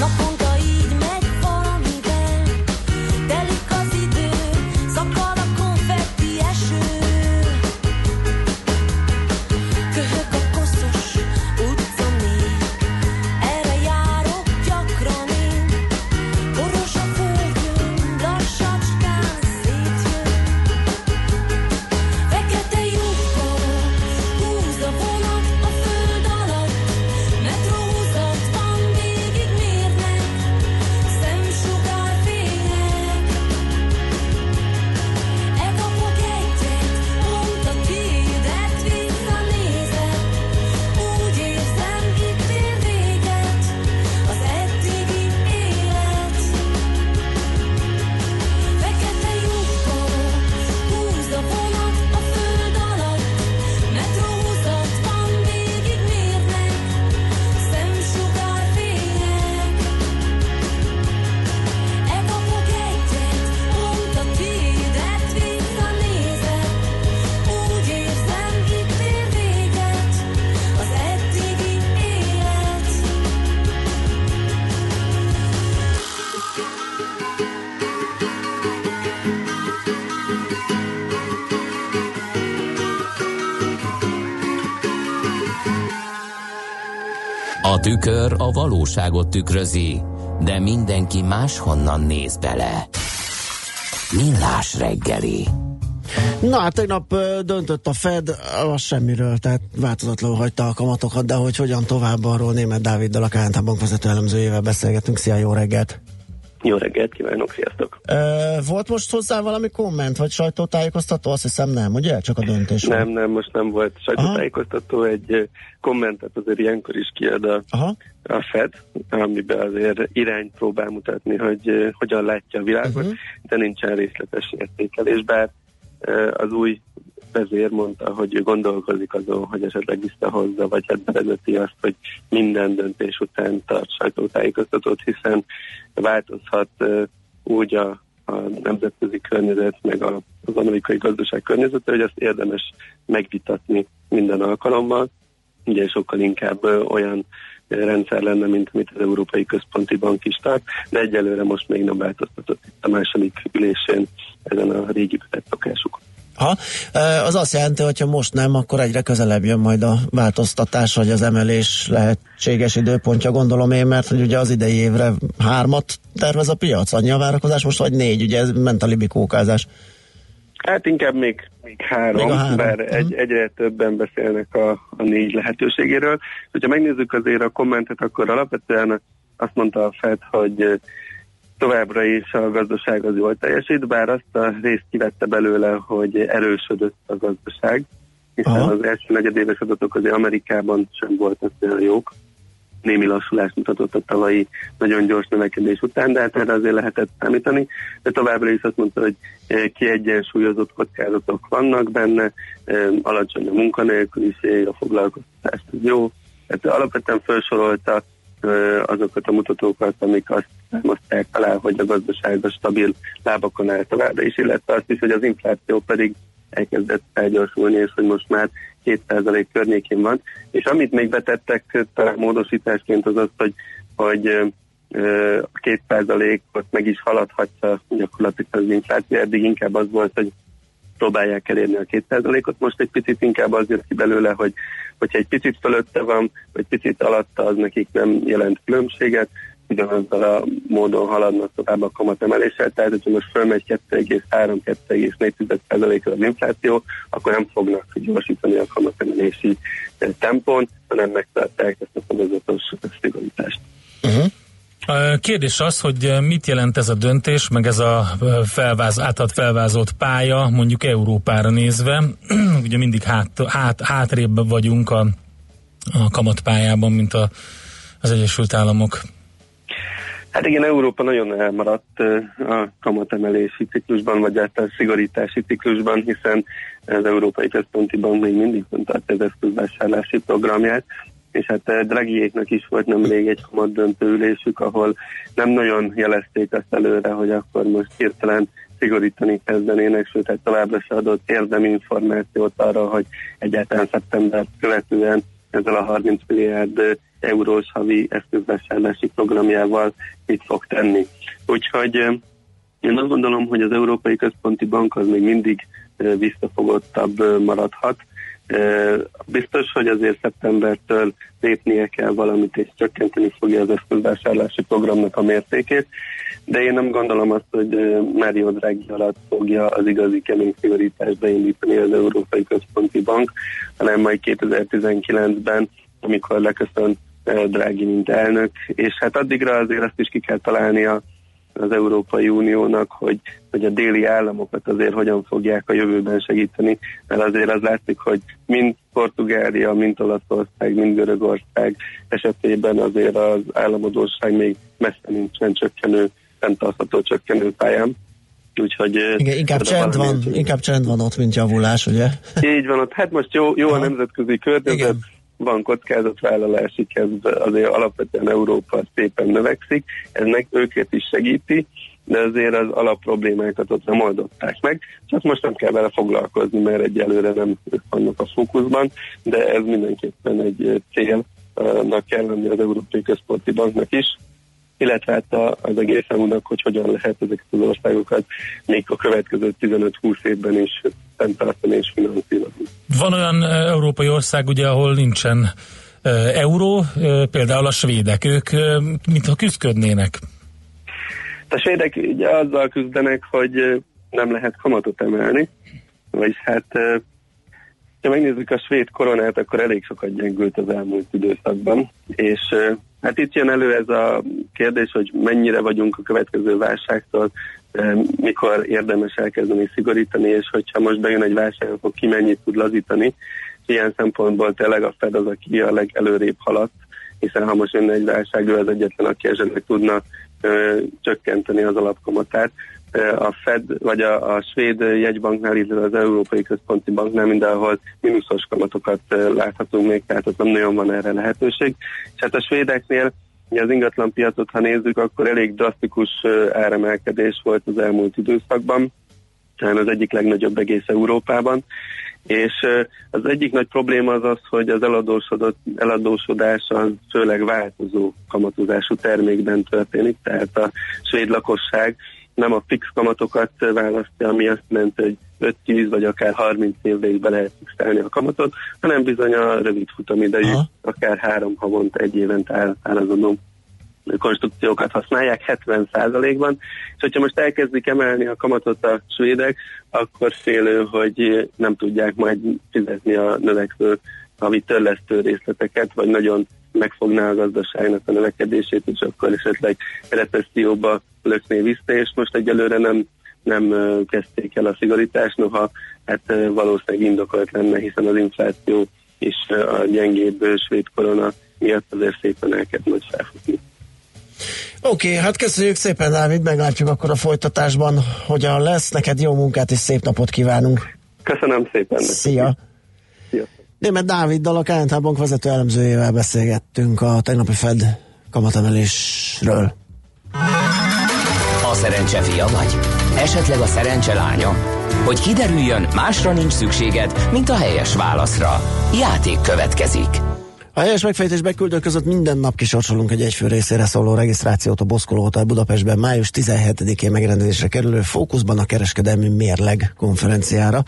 Não No tükör a valóságot tükrözi, de mindenki máshonnan néz bele. Millás reggeli. Na hát tegnap döntött a Fed, az semmiről, tehát változatlanul hagyta a kamatokat, de hogy hogyan tovább arról német Dáviddal, a KNT bankvezető elemzőjével beszélgetünk. Szia, jó reggelt! Jó reggelt kívánok, sziasztok! Ö, volt most hozzá valami komment, vagy sajtótájékoztató? Azt hiszem nem, ugye? Csak a döntés. Nem, nem, most nem volt sajtótájékoztató, egy ö, kommentet azért ilyenkor is kiad a, Aha. a Fed, amiben azért irányt próbál mutatni, hogy hogyan látja a világot, uh-huh. de nincsen részletes értékelés, bár az új vezér mondta, hogy ő gondolkozik azon, hogy esetleg visszahozza, vagy hát bevezeti azt, hogy minden döntés után tart sajtótájékoztatót, hiszen változhat úgy a, a nemzetközi környezet, meg a, az amerikai gazdaság környezete, hogy azt érdemes megvitatni minden alkalommal. Ugye sokkal inkább olyan rendszer lenne, mint amit az Európai Központi Bank is tart, de egyelőre most még nem változtatott a második ülésén ezen a régi szokásuk. Ha, az azt jelenti, hogy ha most nem, akkor egyre közelebb jön majd a változtatás, vagy az emelés lehetséges időpontja, gondolom én, mert hogy ugye az idei évre hármat tervez a piac, annyi a várakozás most, vagy négy, ugye ez ment a libikókázás. Hát inkább még, még három, Még három. bár Mhm. egy, egyre többen beszélnek a, a négy lehetőségéről. Hogyha megnézzük azért a kommentet, akkor alapvetően azt mondta a Fed, hogy továbbra is a gazdaság az jól teljesít, bár azt a részt kivette belőle, hogy erősödött a gazdaság, hiszen Aha. az első negyedéves adatok azért Amerikában sem voltak olyan jók, némi lassulást mutatott a tavalyi nagyon gyors növekedés után, de hát erre azért lehetett számítani. De továbbra is azt mondta, hogy eh, kiegyensúlyozott kockázatok vannak benne, eh, alacsony a munkanélküliség, a foglalkoztatás jó. Tehát alapvetően felsorolta azokat a mutatókat, amik azt támasztják alá, hogy a gazdaság a stabil lábakon áll továbbra is, illetve azt is, hogy az infláció pedig elkezdett felgyorsulni, és hogy most már 2% környékén van. És amit még betettek talán módosításként az az, hogy, hogy a 2%-ot meg is haladhatja gyakorlatilag az infláció. Eddig inkább az volt, hogy próbálják elérni a 2%-ot. Most egy picit inkább az jött ki belőle, hogy hogyha egy picit fölötte van, vagy picit alatta, az nekik nem jelent különbséget, ugyanazzal a módon haladnak tovább a kamatemeléssel, tehát hogyha most fölmegy 2,3-2,4%-ra az infláció, akkor nem fognak gyorsítani a kamatemelési tempón, hanem megtartják ezt a fokozatos szigorítást. A Kérdés az, hogy mit jelent ez a döntés, meg ez a felváz, átad felvázolt pálya, mondjuk Európára nézve. Ugye mindig hát, hát, hátrébb vagyunk a, a kamatpályában, mint a, az Egyesült Államok. Hát igen, Európa nagyon elmaradt a kamatemelési ciklusban, vagy általán szigorítási ciklusban, hiszen az Európai Központi Bank még mindig tart az eszközvásárlási programját, és hát eh, Dragiéknak is volt nemrég egy kamat döntőülésük, ahol nem nagyon jelezték azt előre, hogy akkor most hirtelen szigorítani kezdenének, sőt, hát továbbra se adott érdemi információt arra, hogy egyáltalán szeptember követően ezzel a 30 milliárd eh, eurós havi eszközvásárlási programjával mit fog tenni. Úgyhogy eh, én azt gondolom, hogy az Európai Központi Bank az még mindig visszafogottabb maradhat. Biztos, hogy azért szeptembertől lépnie kell valamit, és csökkenteni fogja az eszközvásárlási programnak a mértékét, de én nem gondolom azt, hogy Mário Draghi alatt fogja az igazi kemény szigorítást beindítani az Európai Központi Bank, hanem majd 2019-ben, amikor leköszön Draghi, mint elnök, és hát addigra azért azt is ki kell találnia az Európai Uniónak, hogy, hogy a déli államokat azért hogyan fogják a jövőben segíteni, mert azért az látszik, hogy mind Portugália, mind Olaszország, mind Görögország esetében azért az államadóság még messze nincsen csökkenő, fenntartható csökkenő pályán. Úgyhogy, eh, Igen, inkább csend van, inkább csend van ott, mint javulás, ugye? így van ott. Hát most jó, jó a nemzetközi környezet, Igen. Van kockázatvállalási kezd, azért alapvetően Európa szépen növekszik, ez meg őket is segíti, de azért az alapproblémákat ott nem oldották meg, csak most nem kell vele foglalkozni, mert egyelőre nem vannak a fókuszban, de ez mindenképpen egy célnak kell lenni az Európai Központi Banknak is, illetve hát a- az egész EU-nak, hogy hogyan lehet ezeket az országokat még a következő 15-20 évben is fenntartani és finanszírozni. Van olyan európai ország, ugye, ahol nincsen euró, például a svédek, ők mintha küzdködnének. A svédek ugye azzal küzdenek, hogy nem lehet kamatot emelni, Vagyis hát ha megnézzük a svéd koronát, akkor elég sokat gyengült az elmúlt időszakban, és hát itt jön elő ez a kérdés, hogy mennyire vagyunk a következő válságtól, ö, mikor érdemes elkezdeni szigorítani, és hogyha most bejön egy válság, akkor ki mennyit tud lazítani. Ilyen szempontból tényleg a Fed az, aki a legelőrébb haladt, hiszen ha most jönne egy válság, ő az egyetlen, aki esetleg tudna ö, csökkenteni az alapkamatát. A Fed, vagy a, a svéd jegybanknál, illetve az Európai Központi Banknál mindenhol mínuszos kamatokat láthatunk még, tehát ott nem nagyon van erre lehetőség. És hát a svédeknél az ingatlan piacot, ha nézzük, akkor elég drasztikus áremelkedés volt az elmúlt időszakban, talán az egyik legnagyobb egész Európában, és az egyik nagy probléma az az, hogy az eladósodott, eladósodás az főleg változó kamatozású termékben történik, tehát a svéd lakosság nem a fix kamatokat választja, ami azt jelenti, hogy 5-10 vagy akár 30 évig be lehet fixálni a kamatot, hanem bizony a rövid futamidejű, Aha. akár három havonta, egy évente árazódó konstrukciókat használják 70%-ban, és hogyha most elkezdik emelni a kamatot a svédek, akkor félő, hogy nem tudják majd fizetni a növekvő havi törlesztő részleteket, vagy nagyon megfogná a gazdaságnak a növekedését, és akkor esetleg recesszióba lökné vissza, és most egyelőre nem, nem kezdték el a szigorítást, noha hát valószínűleg indokolt lenne, hiszen az infláció és a gyengébb svéd korona miatt azért szépen elkezd majd felfutni. Oké, okay, hát köszönjük szépen, Dávid, meglátjuk akkor a folytatásban, hogyan lesz. Neked jó munkát és szép napot kívánunk. Köszönöm szépen. Szia! Szia. Német Dáviddal, a KNT Bank vezető elemzőjével beszélgettünk a tegnapi Fed kamatemelésről. A szerencse fia vagy? Esetleg a szerencse lánya? Hogy kiderüljön, másra nincs szükséged, mint a helyes válaszra. Játék következik. A helyes megfejtés beküldők között minden nap kisorsolunk egy egyfő részére szóló regisztrációt a Boszkoló Hotel Budapestben május 17-én megrendezésre kerülő Fókuszban a kereskedelmi mérleg konferenciára.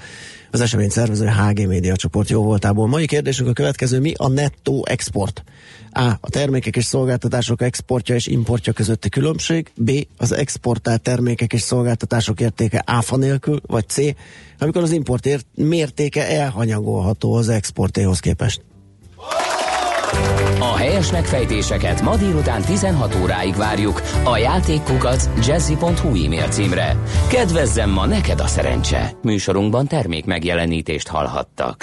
Az esemény szervező HG Média csoport jó voltából. Mai kérdésünk a következő, mi a nettó export? A. A termékek és szolgáltatások exportja és importja közötti különbség. B. Az exportált termékek és szolgáltatások értéke áfa nélkül. Vagy C. Amikor az import ért- mértéke elhanyagolható az exportéhoz képest. A helyes megfejtéseket ma délután 16 óráig várjuk a játékkukac jazzy.hu e-mail címre. Kedvezzem ma neked a szerencse! Műsorunkban termék megjelenítést hallhattak.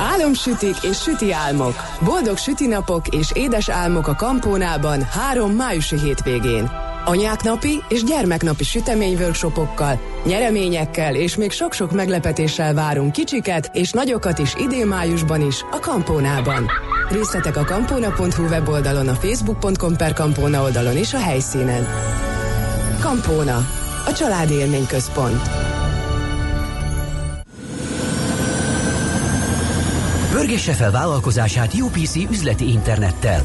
Álomsütik és süti álmok. Boldog sütinapok és édes álmok a Kampónában három májusi hétvégén. Anyáknapi és gyermeknapi süteményworkshopokkal, nyereményekkel és még sok-sok meglepetéssel várunk kicsiket és nagyokat is idén májusban is a Kampónában. Részletek a kampóna.hu weboldalon, a facebook.com per Kampóna oldalon és a helyszínen. Kampóna, a családi élményközpont. Pörgesse fel vállalkozását UPC üzleti internettel.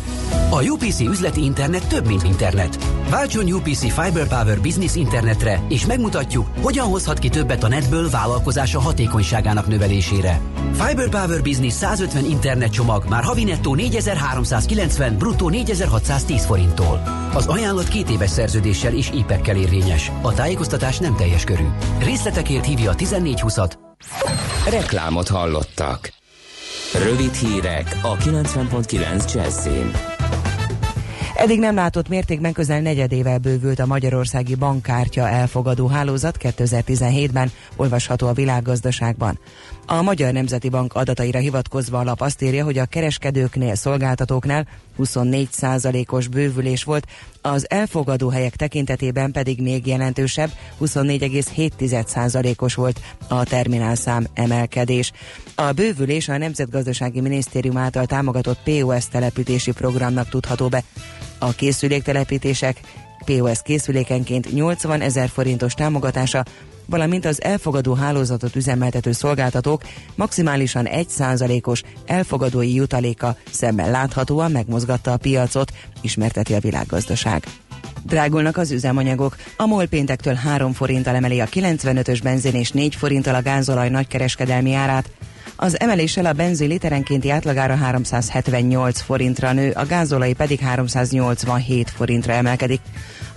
A UPC üzleti internet több, mint internet. Váltson UPC Fiber Power Business internetre, és megmutatjuk, hogyan hozhat ki többet a netből vállalkozása hatékonyságának növelésére. Fiber Power Business 150 internet csomag már havi nettó 4390, bruttó 4610 forinttól. Az ajánlat két éves szerződéssel és IPEC-kel érvényes. A tájékoztatás nem teljes körű. Részletekért hívja a 1420-at. Reklámot hallottak. Rövid hírek a 90.9 Jazzin. Eddig nem látott mértékben közel negyedével bővült a magyarországi bankkártya elfogadó hálózat 2017-ben, olvasható a világgazdaságban. A Magyar Nemzeti Bank adataira hivatkozva a lap azt írja, hogy a kereskedőknél, szolgáltatóknál 24%-os bővülés volt, az elfogadó helyek tekintetében pedig még jelentősebb, 24,7%-os volt a terminálszám emelkedés. A bővülés a Nemzetgazdasági Minisztérium által támogatott POS telepítési programnak tudható be. A készüléktelepítések POS készülékenként 80 ezer forintos támogatása valamint az elfogadó hálózatot üzemeltető szolgáltatók maximálisan 1%-os elfogadói jutaléka szemben láthatóan megmozgatta a piacot, ismerteti a világgazdaság. Drágulnak az üzemanyagok. A MOL péntektől 3 forinttal emeli a 95-ös benzin és 4 forinttal a gázolaj nagykereskedelmi árát. Az emeléssel a benzin literenkénti átlagára 378 forintra nő, a gázolai pedig 387 forintra emelkedik.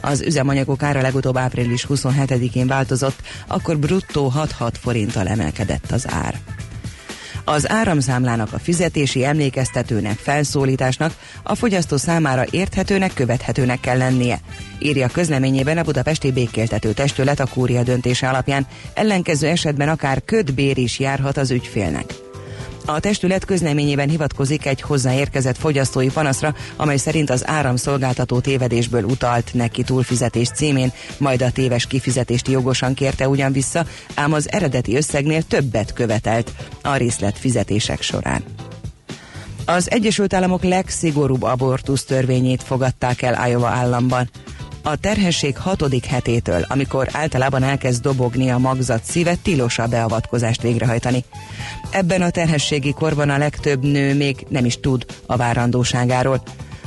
Az üzemanyagok ára legutóbb április 27-én változott, akkor bruttó 6-6 forinttal emelkedett az ár. Az áramszámlának a fizetési emlékeztetőnek, felszólításnak a fogyasztó számára érthetőnek, követhetőnek kell lennie. Írja közleményében a Budapesti Békéltető Testület a kúria döntése alapján, ellenkező esetben akár ködbér is járhat az ügyfélnek. A testület közleményében hivatkozik egy hozzáérkezett fogyasztói panaszra, amely szerint az áramszolgáltató tévedésből utalt neki túlfizetés címén, majd a téves kifizetést jogosan kérte ugyan vissza, ám az eredeti összegnél többet követelt a részlet fizetések során. Az Egyesült Államok legszigorúbb abortusz törvényét fogadták el Iowa államban. A terhesség hatodik hetétől, amikor általában elkezd dobogni a magzat szíve, tilos a beavatkozást végrehajtani. Ebben a terhességi korban a legtöbb nő még nem is tud a várandóságáról.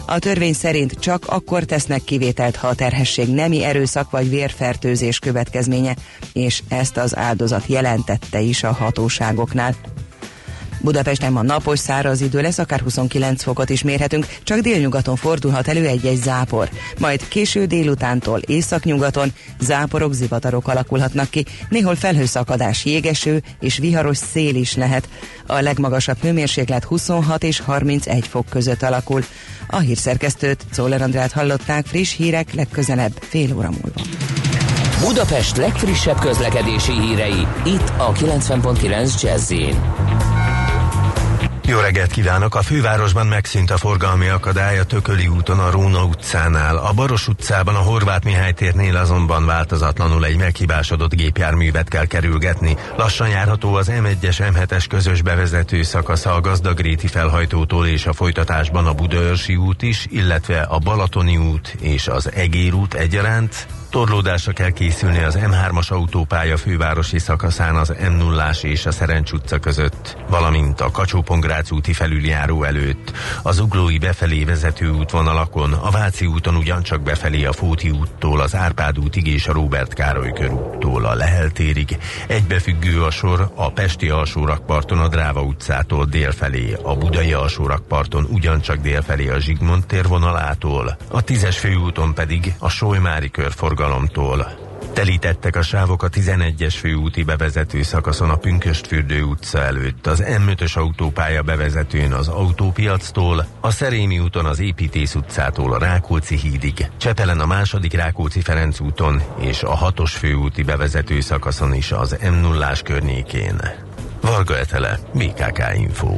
A törvény szerint csak akkor tesznek kivételt, ha a terhesség nemi erőszak vagy vérfertőzés következménye, és ezt az áldozat jelentette is a hatóságoknál. Budapesten ma napos, száraz idő lesz, akár 29 fokot is mérhetünk, csak délnyugaton fordulhat elő egy-egy zápor. Majd késő délutántól északnyugaton záporok, zivatarok alakulhatnak ki, néhol felhőszakadás, jégeső és viharos szél is lehet. A legmagasabb hőmérséklet 26 és 31 fok között alakul. A hírszerkesztőt, Czoller Andrát hallották, friss hírek legközelebb fél óra múlva. Budapest legfrissebb közlekedési hírei, itt a 90.9 jazz jó reggelt kívánok! A fővárosban megszűnt a forgalmi akadály a Tököli úton a Róna utcánál. A Baros utcában a Horváth Mihály térnél azonban változatlanul egy meghibásodott gépjárművet kell kerülgetni. Lassan járható az M1-es M7-es közös bevezető szakasza a Gazdagréti felhajtótól és a folytatásban a Budaörsi út is, illetve a Balatoni út és az Egér út egyaránt. Torlódásra kell készülni az M3-as autópálya fővárosi szakaszán az m 0 és a Szerencs utca között, valamint a kacsó úti felüljáró előtt. Az uglói befelé vezető útvonalakon, a Váci úton ugyancsak befelé a Fóti úttól, az Árpád útig és a Róbert Károly körúttól a Leheltérig. Egybefüggő a sor a Pesti alsórakparton a Dráva utcától délfelé, a Budai alsórakparton ugyancsak délfelé a Zsigmond térvonalától, a Tízes főúton pedig a Solymári körforgalom forgalomtól. Telítettek a sávok a 11-es főúti bevezető szakaszon a Pünköstfürdő utca előtt, az M5-ös autópálya bevezetőn az autópiactól, a Szerémi úton az Építész utcától a Rákóczi hídig, Csepelen a második Rákóczi Ferenc úton és a 6-os főúti bevezető szakaszon is az m 0 környékén. Varga Etele, BKK Info.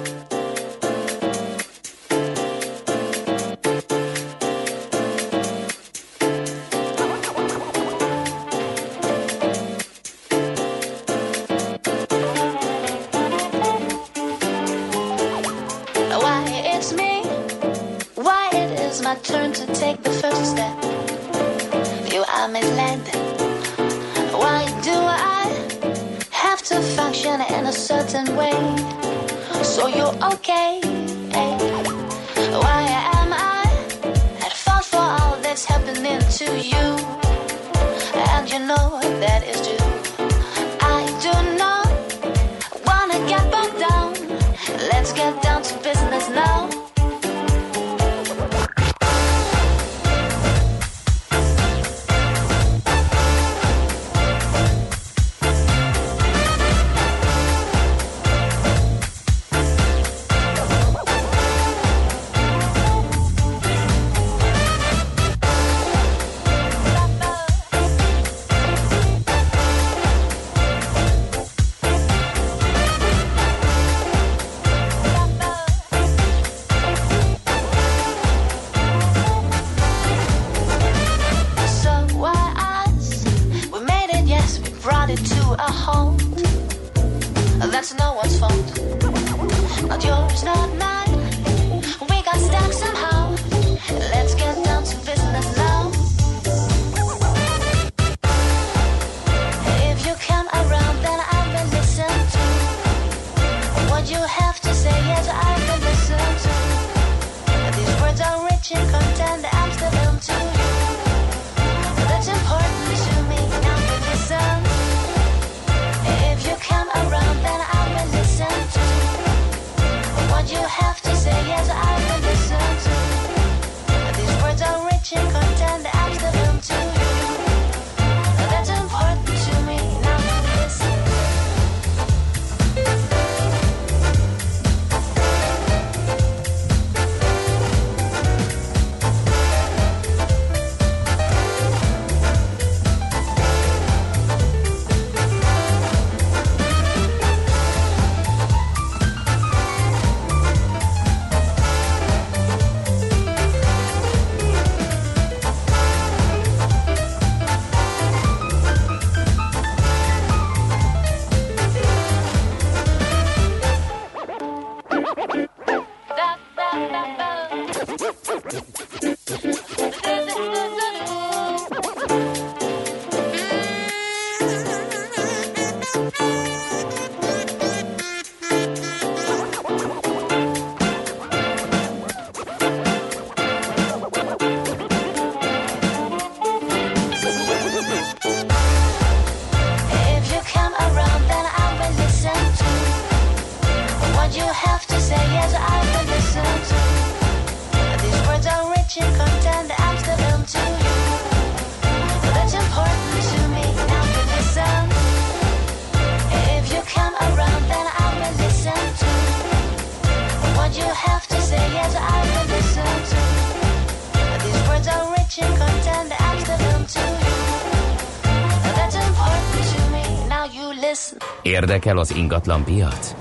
Érdekel az ingatlan piac?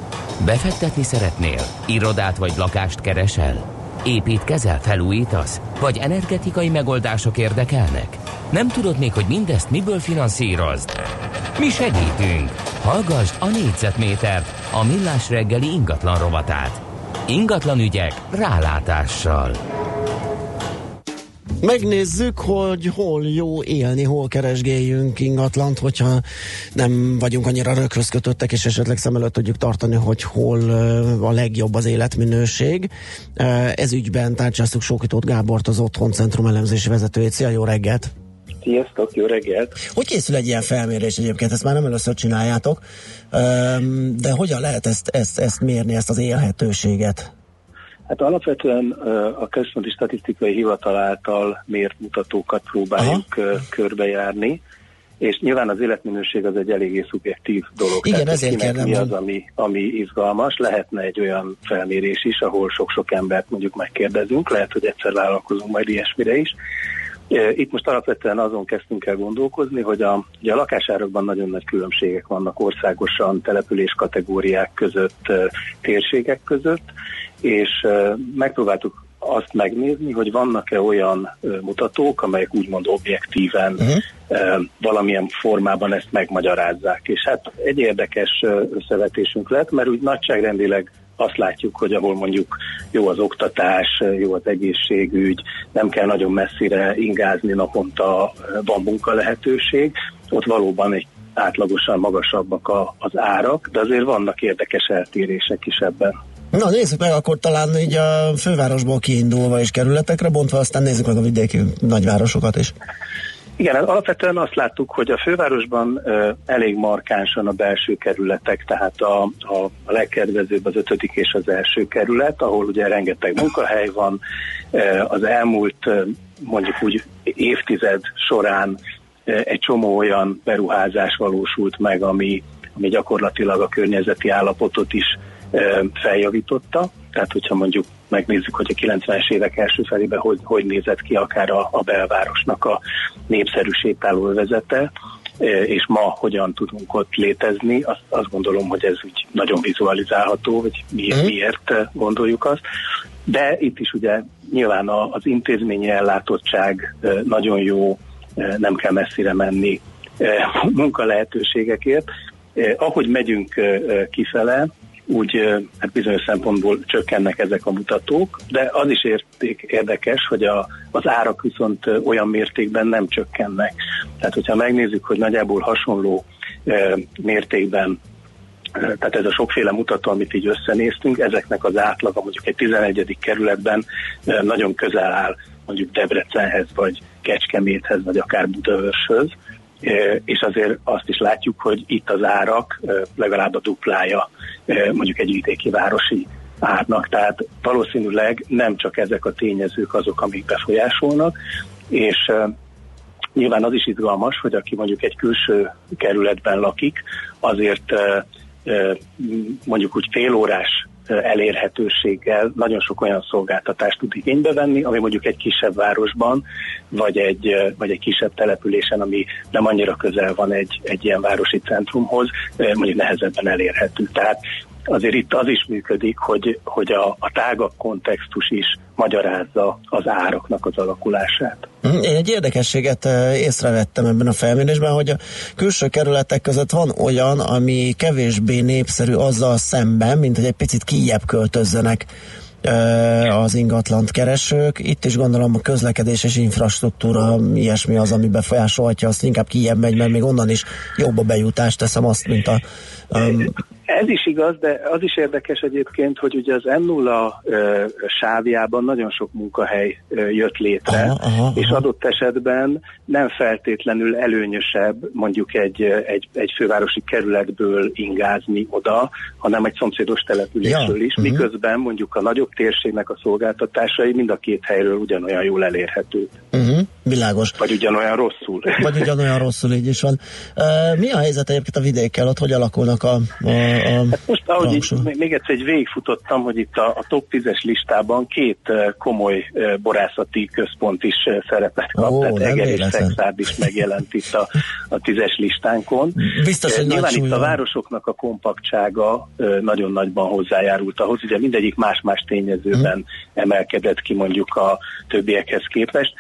Befektetni szeretnél? Irodát vagy lakást keresel? Építkezel, felújítasz? Vagy energetikai megoldások érdekelnek? Nem tudod még, hogy mindezt miből finanszírozd? Mi segítünk! Hallgassd a négyzetmétert, a millás reggeli ingatlan rovatát. Ingatlan ügyek rálátással. Megnézzük, hogy hol jó élni, hol keresgéljünk ingatlant, hogyha nem vagyunk annyira kötöttek, és esetleg szem előtt tudjuk tartani, hogy hol a legjobb az életminőség. Ez ügyben tárcsáztuk Sókitót Gábort, az Otthon Centrum elemzési vezetőjét. Szia, jó reggelt! Sziasztok, jó reggelt! Hogy készül egy ilyen felmérés egyébként? Ezt már nem először csináljátok, de hogyan lehet ezt, ezt, ezt mérni, ezt az élhetőséget? Hát alapvetően a Központi Statisztikai Hivatal által mért mutatókat próbáljuk ö, körbejárni, és nyilván az életminőség az egy eléggé szubjektív dolog. Igen, Tehát, ezért kérdem, mi az, ami, ami izgalmas. Lehetne egy olyan felmérés is, ahol sok-sok embert mondjuk megkérdezünk, lehet, hogy egyszer vállalkozunk majd ilyesmire is. Itt most alapvetően azon kezdtünk el gondolkozni, hogy a, ugye a lakásárakban nagyon nagy különbségek vannak országosan, település kategóriák között, térségek között, és megpróbáltuk azt megnézni, hogy vannak-e olyan mutatók, amelyek úgymond objektíven e, valamilyen formában ezt megmagyarázzák. És hát egy érdekes összevetésünk lett, mert úgy nagyságrendileg azt látjuk, hogy ahol mondjuk jó az oktatás, jó az egészségügy, nem kell nagyon messzire ingázni naponta, van munka lehetőség, ott valóban egy átlagosan magasabbak a, az árak, de azért vannak érdekes eltérések is ebben. Na nézzük meg akkor talán így a fővárosból kiindulva és kerületekre bontva, aztán nézzük meg a vidéki nagyvárosokat is. Igen, hát alapvetően azt láttuk, hogy a fővárosban ö, elég markánsan a belső kerületek, tehát a, a, a legkedvezőbb az ötödik és az első kerület, ahol ugye rengeteg munkahely van. Ö, az elmúlt mondjuk úgy évtized során ö, egy csomó olyan beruházás valósult meg, ami, ami gyakorlatilag a környezeti állapotot is feljavította. Tehát, hogyha mondjuk megnézzük, hogy a 90-es évek első felében hogy, hogy nézett ki akár a, a belvárosnak a népszerű sétálóvezete, és ma hogyan tudunk ott létezni, azt, azt gondolom, hogy ez úgy nagyon vizualizálható, hogy miért, miért gondoljuk azt. De itt is ugye nyilván a, az intézményi ellátottság nagyon jó, nem kell messzire menni ö, munkalehetőségekért. Eh, Ahogy megyünk kifele, úgy hát bizonyos szempontból csökkennek ezek a mutatók, de az is érték, érdekes, hogy a, az árak viszont olyan mértékben nem csökkennek. Tehát, hogyha megnézzük, hogy nagyjából hasonló ö, mértékben tehát ez a sokféle mutató, amit így összenéztünk, ezeknek az átlaga mondjuk egy 11. kerületben nagyon közel áll mondjuk Debrecenhez, vagy Kecskeméthez, vagy akár Budaörshöz, és azért azt is látjuk, hogy itt az árak ö, legalább a duplája ö, mondjuk egy vidéki városi árnak. Tehát valószínűleg nem csak ezek a tényezők azok, amik befolyásolnak, és nyilván az is izgalmas, hogy aki mondjuk egy külső kerületben lakik, azért mondjuk úgy félórás elérhetőséggel nagyon sok olyan szolgáltatást tud igénybe venni, ami mondjuk egy kisebb városban, vagy egy, vagy egy kisebb településen, ami nem annyira közel van egy, egy ilyen városi centrumhoz, mondjuk nehezebben elérhető. Tehát azért itt az is működik, hogy, hogy a, a tágabb kontextus is magyarázza az áraknak az alakulását. Én egy érdekességet észrevettem ebben a felmérésben, hogy a külső kerületek között van olyan, ami kevésbé népszerű azzal szemben, mint hogy egy picit kijebb költözzenek az ingatlant keresők. Itt is gondolom a közlekedés és infrastruktúra ilyesmi az, ami befolyásolhatja, azt inkább kijebb megy, mert még onnan is jobb a bejutás, teszem azt, mint a... Um, ez is igaz, de az is érdekes egyébként, hogy ugye az M0 ö, sávjában nagyon sok munkahely ö, jött létre, aha, aha, és adott esetben nem feltétlenül előnyösebb mondjuk egy, egy, egy fővárosi kerületből ingázni oda, hanem egy szomszédos településről ja, is, uh-huh. miközben mondjuk a nagyobb térségnek a szolgáltatásai mind a két helyről ugyanolyan jól elérhető. Uh-huh, világos. Vagy ugyanolyan rosszul. Vagy ugyanolyan rosszul, így is van. Uh, mi a helyzet egyébként a vidékkel? Ott hogy alakulnak a, a Hát most, ahogy így, még egyszer egy végigfutottam, hogy itt a, a top 10-es listában két komoly borászati központ is szerepet kap, Ó, tehát Eger és Szexárd is megjelent itt a, a tízes listánkon. Biztos, hogy Nyilván itt a városoknak a kompaktsága nagyon nagyban hozzájárult ahhoz, ugye mindegyik más-más tényezőben hmm. emelkedett ki mondjuk a többiekhez képest,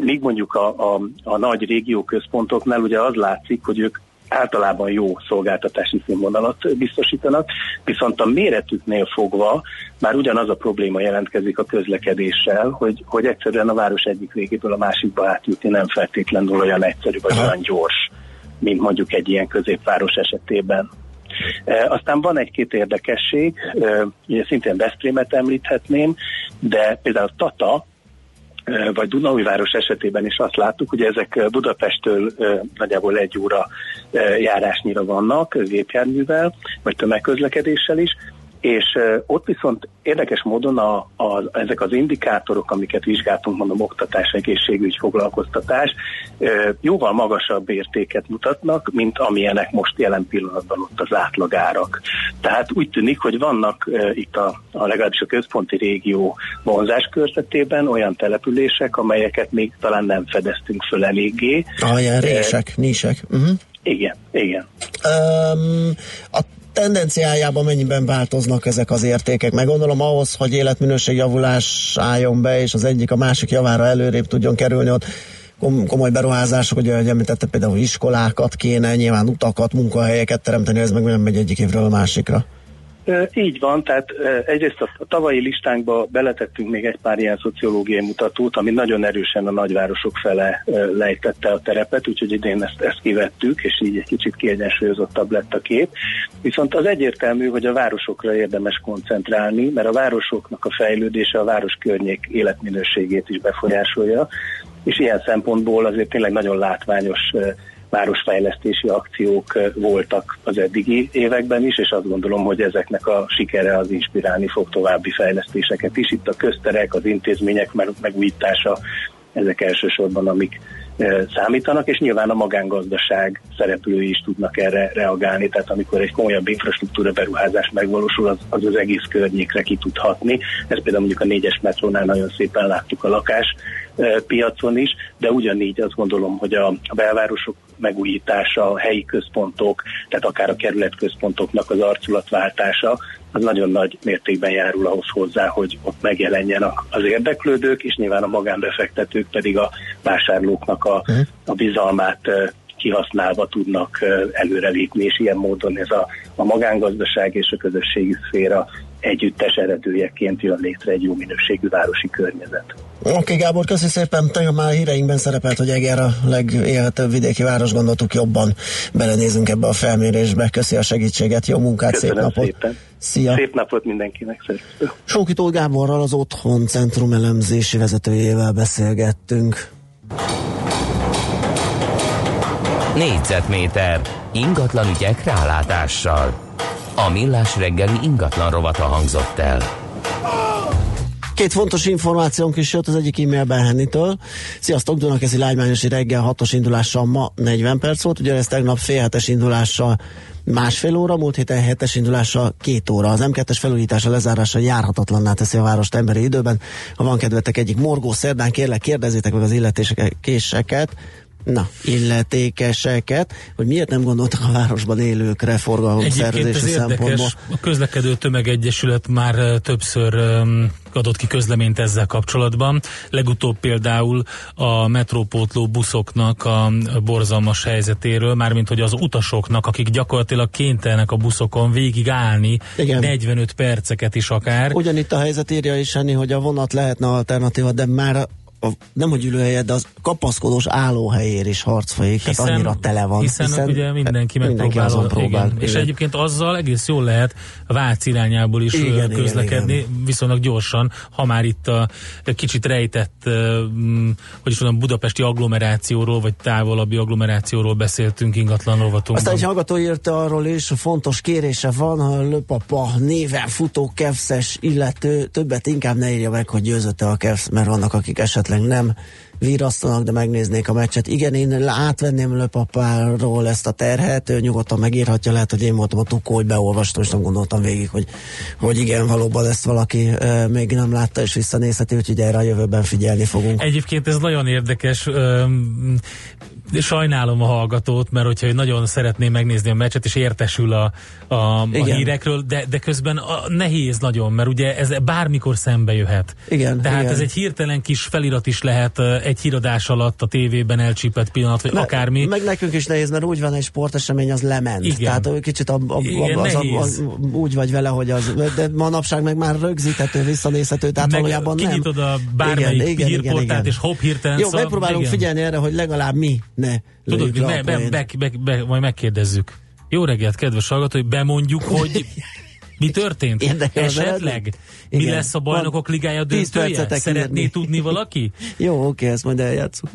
míg mondjuk a, a, a nagy régióközpontoknál ugye az látszik, hogy ők általában jó szolgáltatási színvonalat biztosítanak, viszont a méretüknél fogva már ugyanaz a probléma jelentkezik a közlekedéssel, hogy, hogy egyszerűen a város egyik végéből a másikba átjutni nem feltétlenül olyan egyszerű vagy olyan gyors, mint mondjuk egy ilyen középváros esetében. E, aztán van egy-két érdekesség, e, ugye szintén Veszprémet említhetném, de például Tata, vagy Dunaújváros esetében is azt láttuk, hogy ezek Budapesttől nagyjából egy óra járásnyira vannak gépjárművel, vagy tömegközlekedéssel is, és ott viszont érdekes módon a, a, ezek az indikátorok, amiket vizsgáltunk, mondom, oktatás, egészségügy, foglalkoztatás, jóval magasabb értéket mutatnak, mint amilyenek most jelen pillanatban ott az átlagárak. Tehát úgy tűnik, hogy vannak itt a, a legalábbis a központi régió vonzás körzetében olyan települések, amelyeket még talán nem fedeztünk föl eléggé. Ilyen rések, nisek. Uh-huh. Igen, igen. Um, a tendenciájában mennyiben változnak ezek az értékek? Meg gondolom ahhoz, hogy életminőség javulás álljon be, és az egyik a másik javára előrébb tudjon kerülni, ott komoly beruházások, ugye, hogy említette például iskolákat kéne, nyilván utakat, munkahelyeket teremteni, ez meg nem megy egyik évről a másikra. Így van, tehát egyrészt a tavalyi listánkba beletettünk még egy pár ilyen szociológiai mutatót, ami nagyon erősen a nagyvárosok fele lejtette a terepet, úgyhogy idén ezt, ezt kivettük, és így egy kicsit kiegyensúlyozottabb lett a kép. Viszont az egyértelmű, hogy a városokra érdemes koncentrálni, mert a városoknak a fejlődése a város környék életminőségét is befolyásolja, és ilyen szempontból azért tényleg nagyon látványos városfejlesztési akciók voltak az eddigi években is, és azt gondolom, hogy ezeknek a sikere az inspirálni fog további fejlesztéseket is. Itt a közterek, az intézmények megújítása, ezek elsősorban, amik számítanak, és nyilván a magángazdaság szereplői is tudnak erre reagálni, tehát amikor egy komolyabb infrastruktúra beruházás megvalósul, az, az az egész környékre ki tud hatni. Ez például mondjuk a négyes metrónál nagyon szépen láttuk a lakás piacon is, de ugyanígy azt gondolom, hogy a, belvárosok megújítása, a helyi központok, tehát akár a kerületközpontoknak az arculatváltása, az nagyon nagy mértékben járul ahhoz hozzá, hogy ott megjelenjen az érdeklődők, és nyilván a magánbefektetők pedig a vásárlóknak a, a bizalmát kihasználva tudnak előrelépni, és ilyen módon ez a, a magángazdaság és a közösségi szféra együttes eredőjeként jön létre egy jó minőségű városi környezet. Oké, okay, Gábor, köszi szépen. Tegnap már híreinkben szerepelt, hogy Eger a legélhetőbb vidéki város, gondoltuk jobban belenézünk ebbe a felmérésbe. Köszi a segítséget, jó munkát, Köszönöm szép napot. Szépen. Szia. Szép napot mindenkinek. Szerint. Sókitó Gáborral az Otthon Centrum elemzési vezetőjével beszélgettünk. Négyzetméter ingatlan ügyek rálátással. A millás reggeli ingatlan rovata hangzott el. Két fontos információnk is jött az egyik e-mailben Hennitől. Sziasztok, Dunakeszi lágymányosi reggel hatos indulással ma 40 perc volt, ugye ez tegnap fél hetes indulással másfél óra, múlt héten hetes indulása két óra. Az M2-es felújítása lezárása járhatatlanná teszi a várost emberi időben. Ha van kedvetek egyik morgó szerdán, kérlek kérdezzétek meg az illetékeseket, na, illetékeseket, hogy miért nem gondoltak a városban élőkre Egyébként forgalomszervezési ez szempontból. érdekes, a közlekedő tömegegyesület már többször um, adott ki közleményt ezzel kapcsolatban. Legutóbb például a metrópótló buszoknak a borzalmas helyzetéről, mármint hogy az utasoknak, akik gyakorlatilag kénytelenek a buszokon végig állni, Igen. 45 perceket is akár. Ugyanitt a helyzet írja is Henni, hogy a vonat lehetne alternatíva, de már a, a, nem hogy ülőhelye, de az kapaszkodós állóhelyér is harc folyik, tehát annyira tele van. Hiszen, hiszen ugye mindenki mindenki megpróbál. azon próbál. Igen. És Igen. egyébként azzal egész jól lehet Vác irányából is Igen, igen, igen, közlekedni, igen, viszonylag gyorsan, ha már itt a kicsit rejtett, mm, hogy is mondjam, budapesti agglomerációról, vagy távolabbi agglomerációról beszéltünk ingatlan rovatunkban. Aztán egy hallgató írta arról is, fontos kérése van, a Löpapa néven futó kevszes illető többet inkább ne írja meg, hogy győzötte a kevsz, mert vannak, akik esetleg nem virasztanak, de megnéznék a meccset. Igen, én átvenném Löpapáról ezt a terhet, ő nyugodtan megírhatja, lehet, hogy én voltam a tukó, hogy beolvastam, és nem gondoltam végig, hogy, hogy igen, valóban ezt valaki e, még nem látta, és visszanézheti, úgyhogy erre a jövőben figyelni fogunk. Egyébként ez nagyon érdekes. Sajnálom a hallgatót, mert hogyha nagyon szeretné megnézni a meccset, és értesül a, a, a Igen. hírekről, de, de közben a, nehéz nagyon, mert ugye ez bármikor szembe jöhet. Igen, Tehát igen. ez egy hirtelen kis felirat is lehet egy híradás alatt a tévében elcsípett pillanat, vagy Me- akármi. Meg nekünk is nehéz, mert úgy van, egy sportesemény az lement. Igen. Tehát kicsit a, a, Igen, az, a, az, úgy vagy vele, hogy az, de manapság meg már rögzíthető, visszanézhető, tehát Meg valójában nem. kinyitod a bármelyik hírportált, és hopp, hirtelen Jó, szab- megpróbálunk igen. figyelni erre, hogy legalább mi ne Tudod, le be, be, be, be, majd megkérdezzük. Jó reggelt, kedves hallgató, hogy bemondjuk, hogy mi történt? Érdekel Esetleg? Mi Igen. lesz a bajnokok ligája döntője? Szeretné írni. tudni valaki? Jó, oké, ezt majd eljátszunk.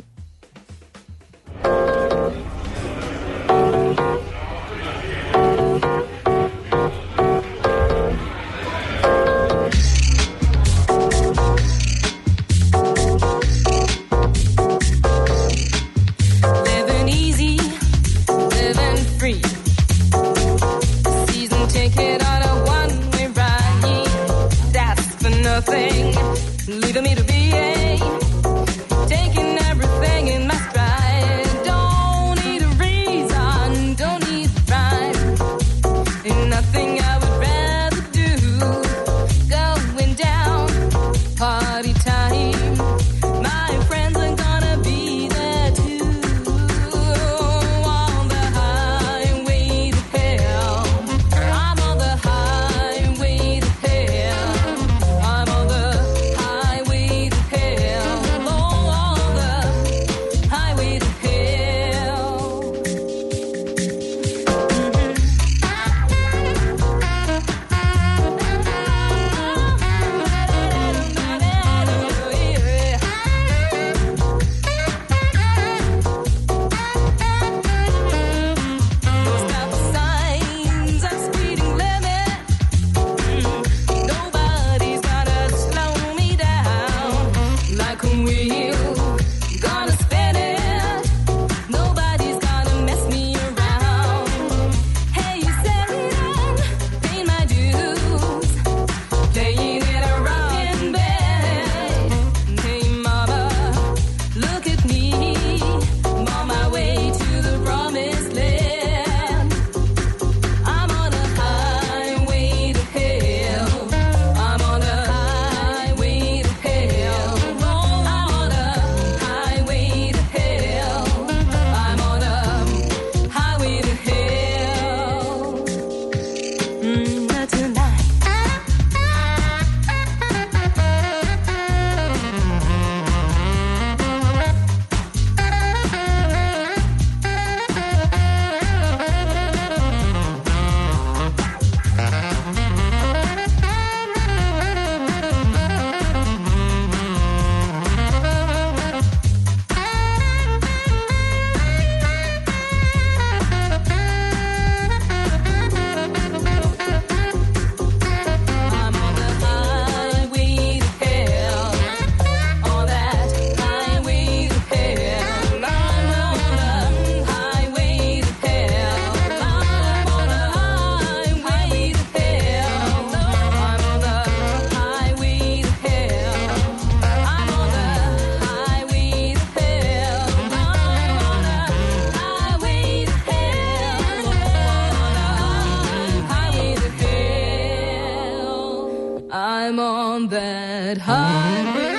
That highway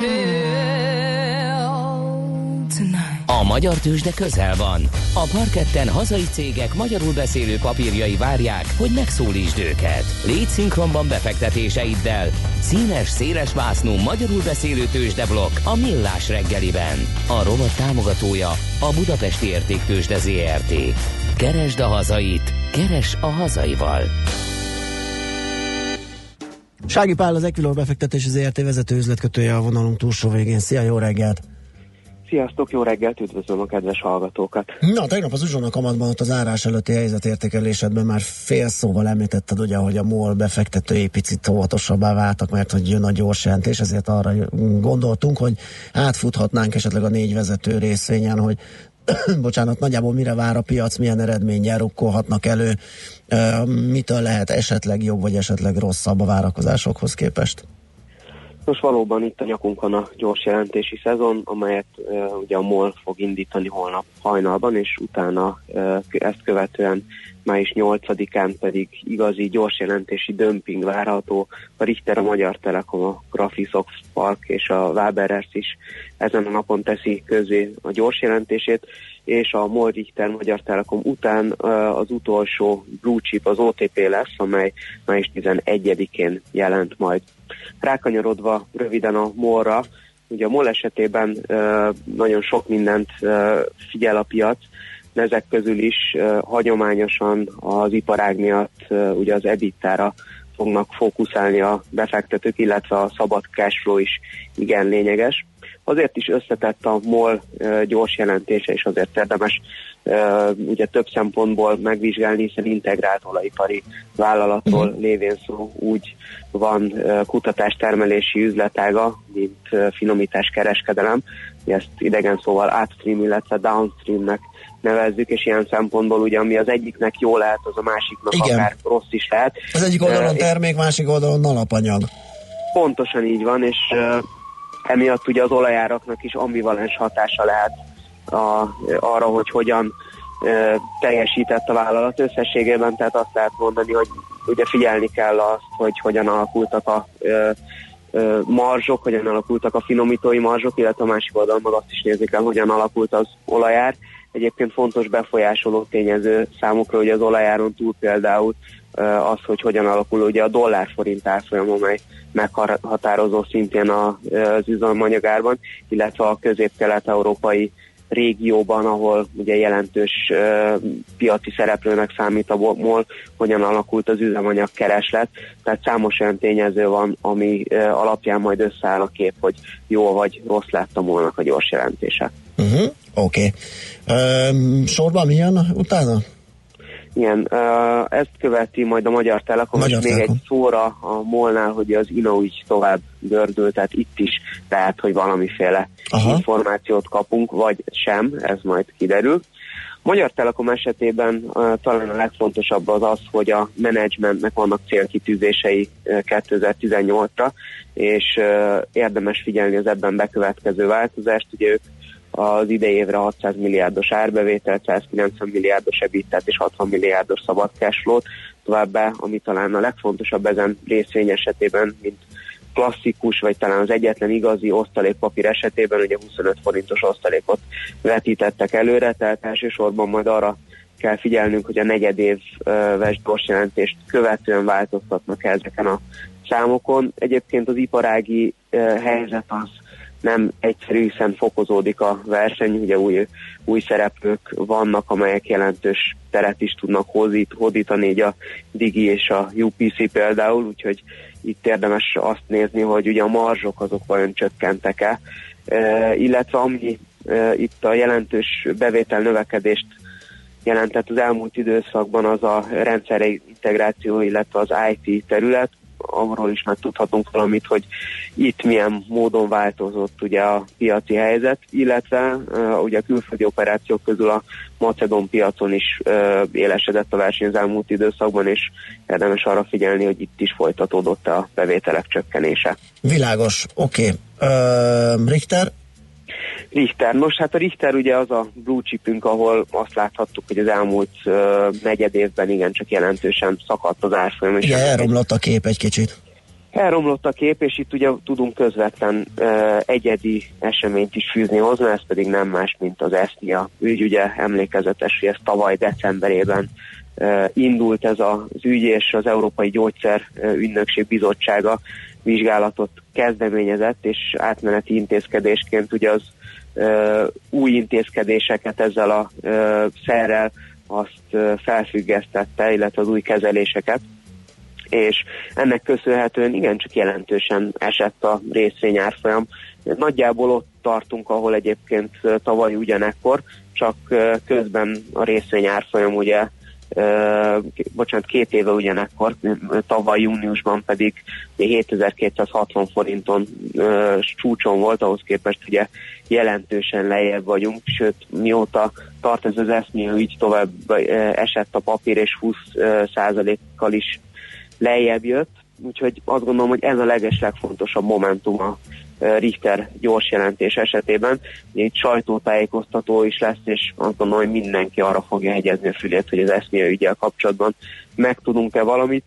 to hell tonight. A magyar tőzsde közel van. A parketten hazai cégek magyarul beszélő papírjai várják, hogy megszólítsd őket. Légy szinkronban befektetéseiddel. Színes, széles vásznú magyarul beszélő tőzsdeblokk a Millás reggeliben. A rovat támogatója a Budapesti Értéktőzsde ZRT. Keresd a hazait, keres a hazaival. Sági Pál az Equilor befektetési ZRT vezető üzletkötője a vonalunk túlsó végén. Szia, jó reggelt! Sziasztok, jó reggelt, üdvözlöm a kedves hallgatókat. Na, tegnap az uzsonna kamatban ott az árás előtti helyzetértékelésedben már fél szóval említetted ugye, hogy a MOL befektetői picit óvatosabbá váltak, mert hogy jön a gyors jelentés, ezért arra gondoltunk, hogy átfuthatnánk esetleg a négy vezető részvényen, hogy bocsánat, nagyjából mire vár a piac, milyen eredménnyel rukkolhatnak elő, mitől lehet esetleg jobb, vagy esetleg rosszabb a várakozásokhoz képest. Most valóban itt a nyakunkon a gyors jelentési szezon, amelyet uh, ugye a MOL fog indítani holnap hajnalban, és utána uh, ezt követően május 8-án pedig igazi gyors jelentési dömping várható. A Richter, a Magyar Telekom, a Graphisoft Park és a Waberers is ezen a napon teszi közé a gyors jelentését, és a MOL Richter Magyar Telekom után az utolsó blue chip, az OTP lesz, amely május 11-én jelent majd. Rákanyarodva röviden a MOL-ra, ugye a MOL esetében nagyon sok mindent figyel a piac, de ezek közül is hagyományosan az iparág miatt ugye az EBITDA-ra fognak fókuszálni a befektetők, illetve a szabad cashflow is igen lényeges. Azért is összetett a MOL gyors jelentése, és azért érdemes ugye több szempontból megvizsgálni, hiszen integrált olajipari vállalatról uh-huh. lévén szó úgy van uh, kutatás-termelési üzletága, mint finomítás kereskedelem, ezt idegen szóval upstream, illetve downstreamnek nevezzük, és ilyen szempontból ugye, ami az egyiknek jó lehet, az a másiknak Igen. akár rossz is lehet. Az egyik oldalon termék, másik oldalon alapanyag. Pontosan így van, és emiatt ugye az olajáraknak is ambivalens hatása lehet a, arra, hogy hogyan uh, teljesített a vállalat összességében, tehát azt lehet mondani, hogy ugye figyelni kell azt, hogy hogyan alakultak a uh, uh, marzsok, hogyan alakultak a finomítói marzsok, illetve a másik oldalon meg azt is nézni kell, hogyan alakult az olajár. Egyébként fontos befolyásoló tényező számukra, hogy az olajáron túl például az, hogy hogyan alakul ugye a dollár-forint árfolyam, amely meghatározó szintén az üzemanyagárban, illetve a közép-kelet-európai régióban, ahol ugye jelentős piaci szereplőnek számít a MOL, hogyan alakult az üzemanyag kereslet. Tehát számos olyan tényező van, ami uh, alapján majd összeáll a kép, hogy jó vagy rossz lett a MOL-nak a gyors jelentése. Uh-huh. Oké. Okay. sorban mi jön utána? Igen, ezt követi majd a Magyar Telekom, Magyar és még Telekom. egy szóra a molnál, hogy az így tovább gördül, tehát itt is lehet, hogy valamiféle Aha. információt kapunk, vagy sem, ez majd kiderül. Magyar Telekom esetében uh, talán a legfontosabb az az, hogy a menedzsmentnek vannak célkitűzései uh, 2018-ra, és uh, érdemes figyelni az ebben bekövetkező változást. Ugye ők az idei évre 600 milliárdos árbevételt, 190 milliárdos ebittet és 60 milliárdos szabad cashflow-t. Továbbá, ami talán a legfontosabb ezen részvény esetében, mint klasszikus, vagy talán az egyetlen igazi osztalékpapír esetében, ugye 25 forintos osztalékot vetítettek előre, tehát elsősorban majd arra kell figyelnünk, hogy a negyedéves gyors jelentést követően változtatnak ezeken a számokon. Egyébként az iparági helyzet az nem egyszerű, hiszen fokozódik a verseny, ugye új, új szereplők vannak, amelyek jelentős teret is tudnak hódít, hódítani, így a Digi és a UPC például, úgyhogy itt érdemes azt nézni, hogy ugye a marzsok azok vajon csökkentek-e, e, illetve ami e, itt a jelentős bevétel növekedést jelentett az elmúlt időszakban az a rendszeri integráció, illetve az IT terület, arról is megtudhatunk valamit, hogy itt milyen módon változott ugye a piaci helyzet, illetve uh, ugye a külföldi operációk közül a Macedon piacon is uh, élesedett a verseny az elmúlt időszakban, és érdemes arra figyelni, hogy itt is folytatódott a bevételek csökkenése. Világos, oké. Okay. Richter? Richter. Nos, hát a Richter ugye az a blue chipünk, ahol azt láthattuk, hogy az elmúlt uh, negyed évben igencsak jelentősen szakadt az árfolyam. Igen, elromlott a kép egy kicsit. Elromlott a kép, és itt ugye tudunk közvetlen uh, egyedi eseményt is fűzni hozzá, ez pedig nem más, mint az ESZNIA ügy, ugye emlékezetes, hogy ez tavaly decemberében uh, indult ez az ügy, és az Európai Gyógyszer Ügynökség Bizottsága vizsgálatot kezdeményezett, és átmeneti intézkedésként ugye az új intézkedéseket ezzel a szerrel azt felfüggesztette, illetve az új kezeléseket és ennek köszönhetően igencsak jelentősen esett a részvényárfolyam. Nagyjából ott tartunk, ahol egyébként tavaly ugyanekkor, csak közben a részvényárfolyam ugye bocsánat, két éve ugyanekkor, tavaly júniusban pedig ugye 7260 forinton csúcson volt, ahhoz képest ugye jelentősen lejjebb vagyunk, sőt mióta tart ez az eszmű ügy tovább esett a papír, és 20 ö, százalékkal is lejjebb jött, úgyhogy azt gondolom, hogy ez a legeslegfontosabb momentum a Richter gyors jelentés esetében. Ugye Itt sajtótájékoztató is lesz, és azt gondolom, hogy mindenki arra fogja hegyezni a fülét, hogy az eszmélye ügyel kapcsolatban megtudunk-e valamit.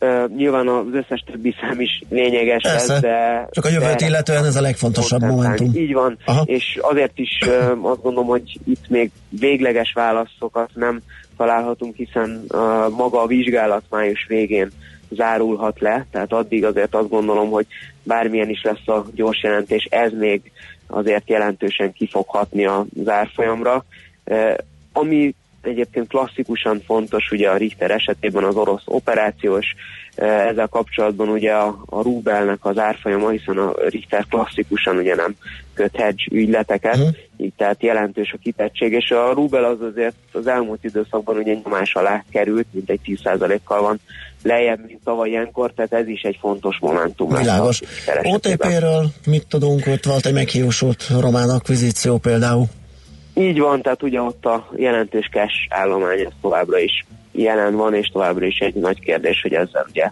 Uh, nyilván az összes többi szám is lényeges Persze. lesz, de... Csak a jövőt de- illetően ez a legfontosabb momentum. így van, Aha. és azért is uh, azt gondolom, hogy itt még végleges válaszokat nem találhatunk, hiszen uh, maga a vizsgálat május végén zárulhat le, tehát addig azért azt gondolom, hogy bármilyen is lesz a gyors jelentés, ez még azért jelentősen ki fog hatni a zárfolyamra. Uh, ami egyébként klasszikusan fontos ugye a Richter esetében az orosz operációs, eh, ezzel kapcsolatban ugye a, a rubelnek az árfolyama, hiszen a Richter klasszikusan ugye nem köt hedge ügyleteket, Mhm. így tehát jelentős a kitettség, és a rubel az azért az elmúlt időszakban ugye nyomás alá került, mint egy 10%-kal van lejjebb, mint tavaly ilyenkor, tehát ez is egy fontos momentum. Világos. OTP-ről mit tudunk? Ott volt egy meghiúsult román akvizíció például. Így van, tehát ugye ott a jelentős cash állomány ez továbbra is jelen van, és továbbra is egy nagy kérdés, hogy ezzel ugye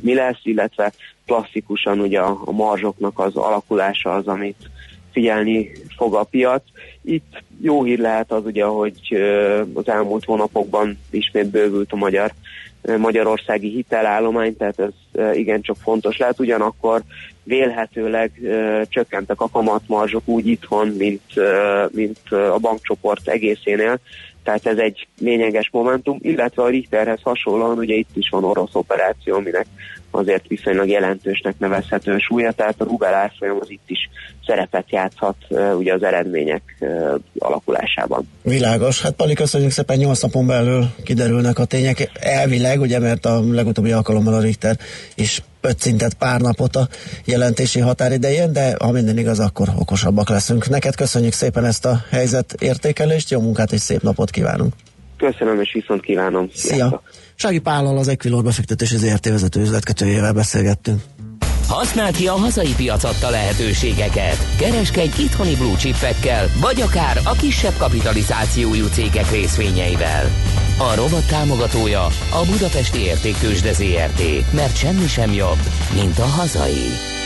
mi lesz, illetve klasszikusan ugye a, a marzsoknak az alakulása az, amit figyelni fog a piac. Itt jó hír lehet az ugye, hogy az elmúlt hónapokban ismét bővült a magyar magyarországi hitelállomány, tehát ez igencsak fontos lehet, ugyanakkor vélhetőleg csökkentek a kamatmarzsok úgy itthon, mint, mint a bankcsoport egészénél, tehát ez egy lényeges momentum, illetve a Richterhez hasonlóan ugye itt is van orosz operáció, aminek azért viszonylag jelentősnek nevezhető súlya, tehát a rubel árfolyam az itt is szerepet játszhat ugye az eredmények alakulásában. Világos. Hát Pali, köszönjük szépen, 8 napon belül kiderülnek a tények. Elvileg, ugye, mert a legutóbbi alkalommal a Richter is ötszintett pár napot a jelentési határidején, de ha minden igaz, akkor okosabbak leszünk. Neked köszönjük szépen ezt a helyzet értékelést, jó munkát és szép napot kívánunk. Köszönöm és viszont kívánom. Szia! Sági Pállal az Equilor befektetési ZRT vezető üzletkötőjével beszélgettünk. Használd ki a hazai piac adta lehetőségeket. Kereskedj itthoni blue vagy akár a kisebb kapitalizációjú cégek részvényeivel. A rovat támogatója a Budapesti Értéktősde ZRT, mert semmi sem jobb, mint a hazai.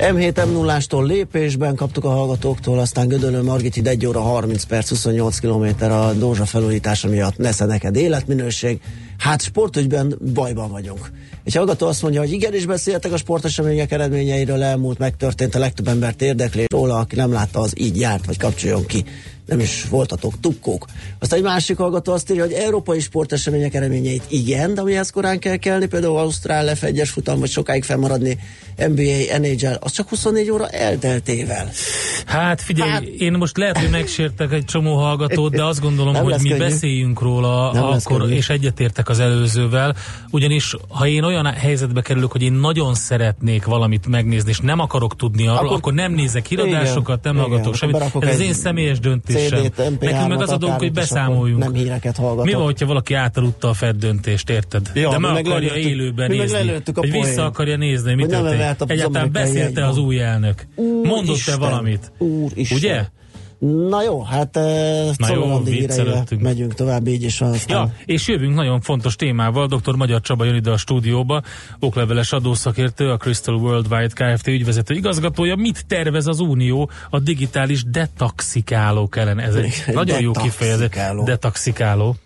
M7 m 0 ástól lépésben kaptuk a hallgatóktól, aztán Gödöllő Margit 1 óra 30 perc, 28 km a Dózsa felújítása miatt nesze neked életminőség. Hát sportügyben bajban vagyunk. Egy hallgató azt mondja, hogy igenis beszéltek a sportesemények eredményeiről, elmúlt megtörtént, a legtöbb embert érdekli róla, aki nem látta, az így járt, vagy kapcsoljon ki. Nem is voltatok tukkók. Aztán egy másik hallgató azt írja, hogy európai sportesemények eredményeit igen, de amihez korán kell kelni, például Ausztrál F1-es futam, vagy sokáig fennmaradni NBA, NHL, az csak 24 óra elteltével. Hát figyelj, hát, én most lehet, hogy megsértek egy csomó hallgatót, de azt gondolom, Nem hogy mi könnyű. beszéljünk róla Nem akkor, könnyű. és egyetértek az előzővel, ugyanis ha én olyan helyzetbe kerülök, hogy én nagyon szeretnék valamit megnézni, és nem akarok tudni arról, akkor, akkor nem nézek híradásokat, nem Igen, hallgatok semmit. Ez az én személyes döntésem. MP3-at, Nekünk meg az a dolgunk, hogy beszámoljunk. nem híreket hallgatok. Mi van, hogyha valaki átaludta a Fed döntést, érted? Ja, de meg akarja élőben nézni. Hogy vissza akarja nézni, mi Hogy nem történt. Egyáltalán beszélte az új elnök. Mondott-e valamit? Ugye? Na jó, hát uh, Na jó, viccelődtünk. megyünk tovább, így is. Aztán Ja, és jövünk nagyon fontos témával. Dr. Magyar Csaba jön ide a stúdióba, okleveles adószakértő, a Crystal Worldwide Kft. ügyvezető igazgatója. Mit tervez az Unió a digitális detaxikálók ellen? Ez egy Igen, nagyon jó kifejezés. Detaxikáló.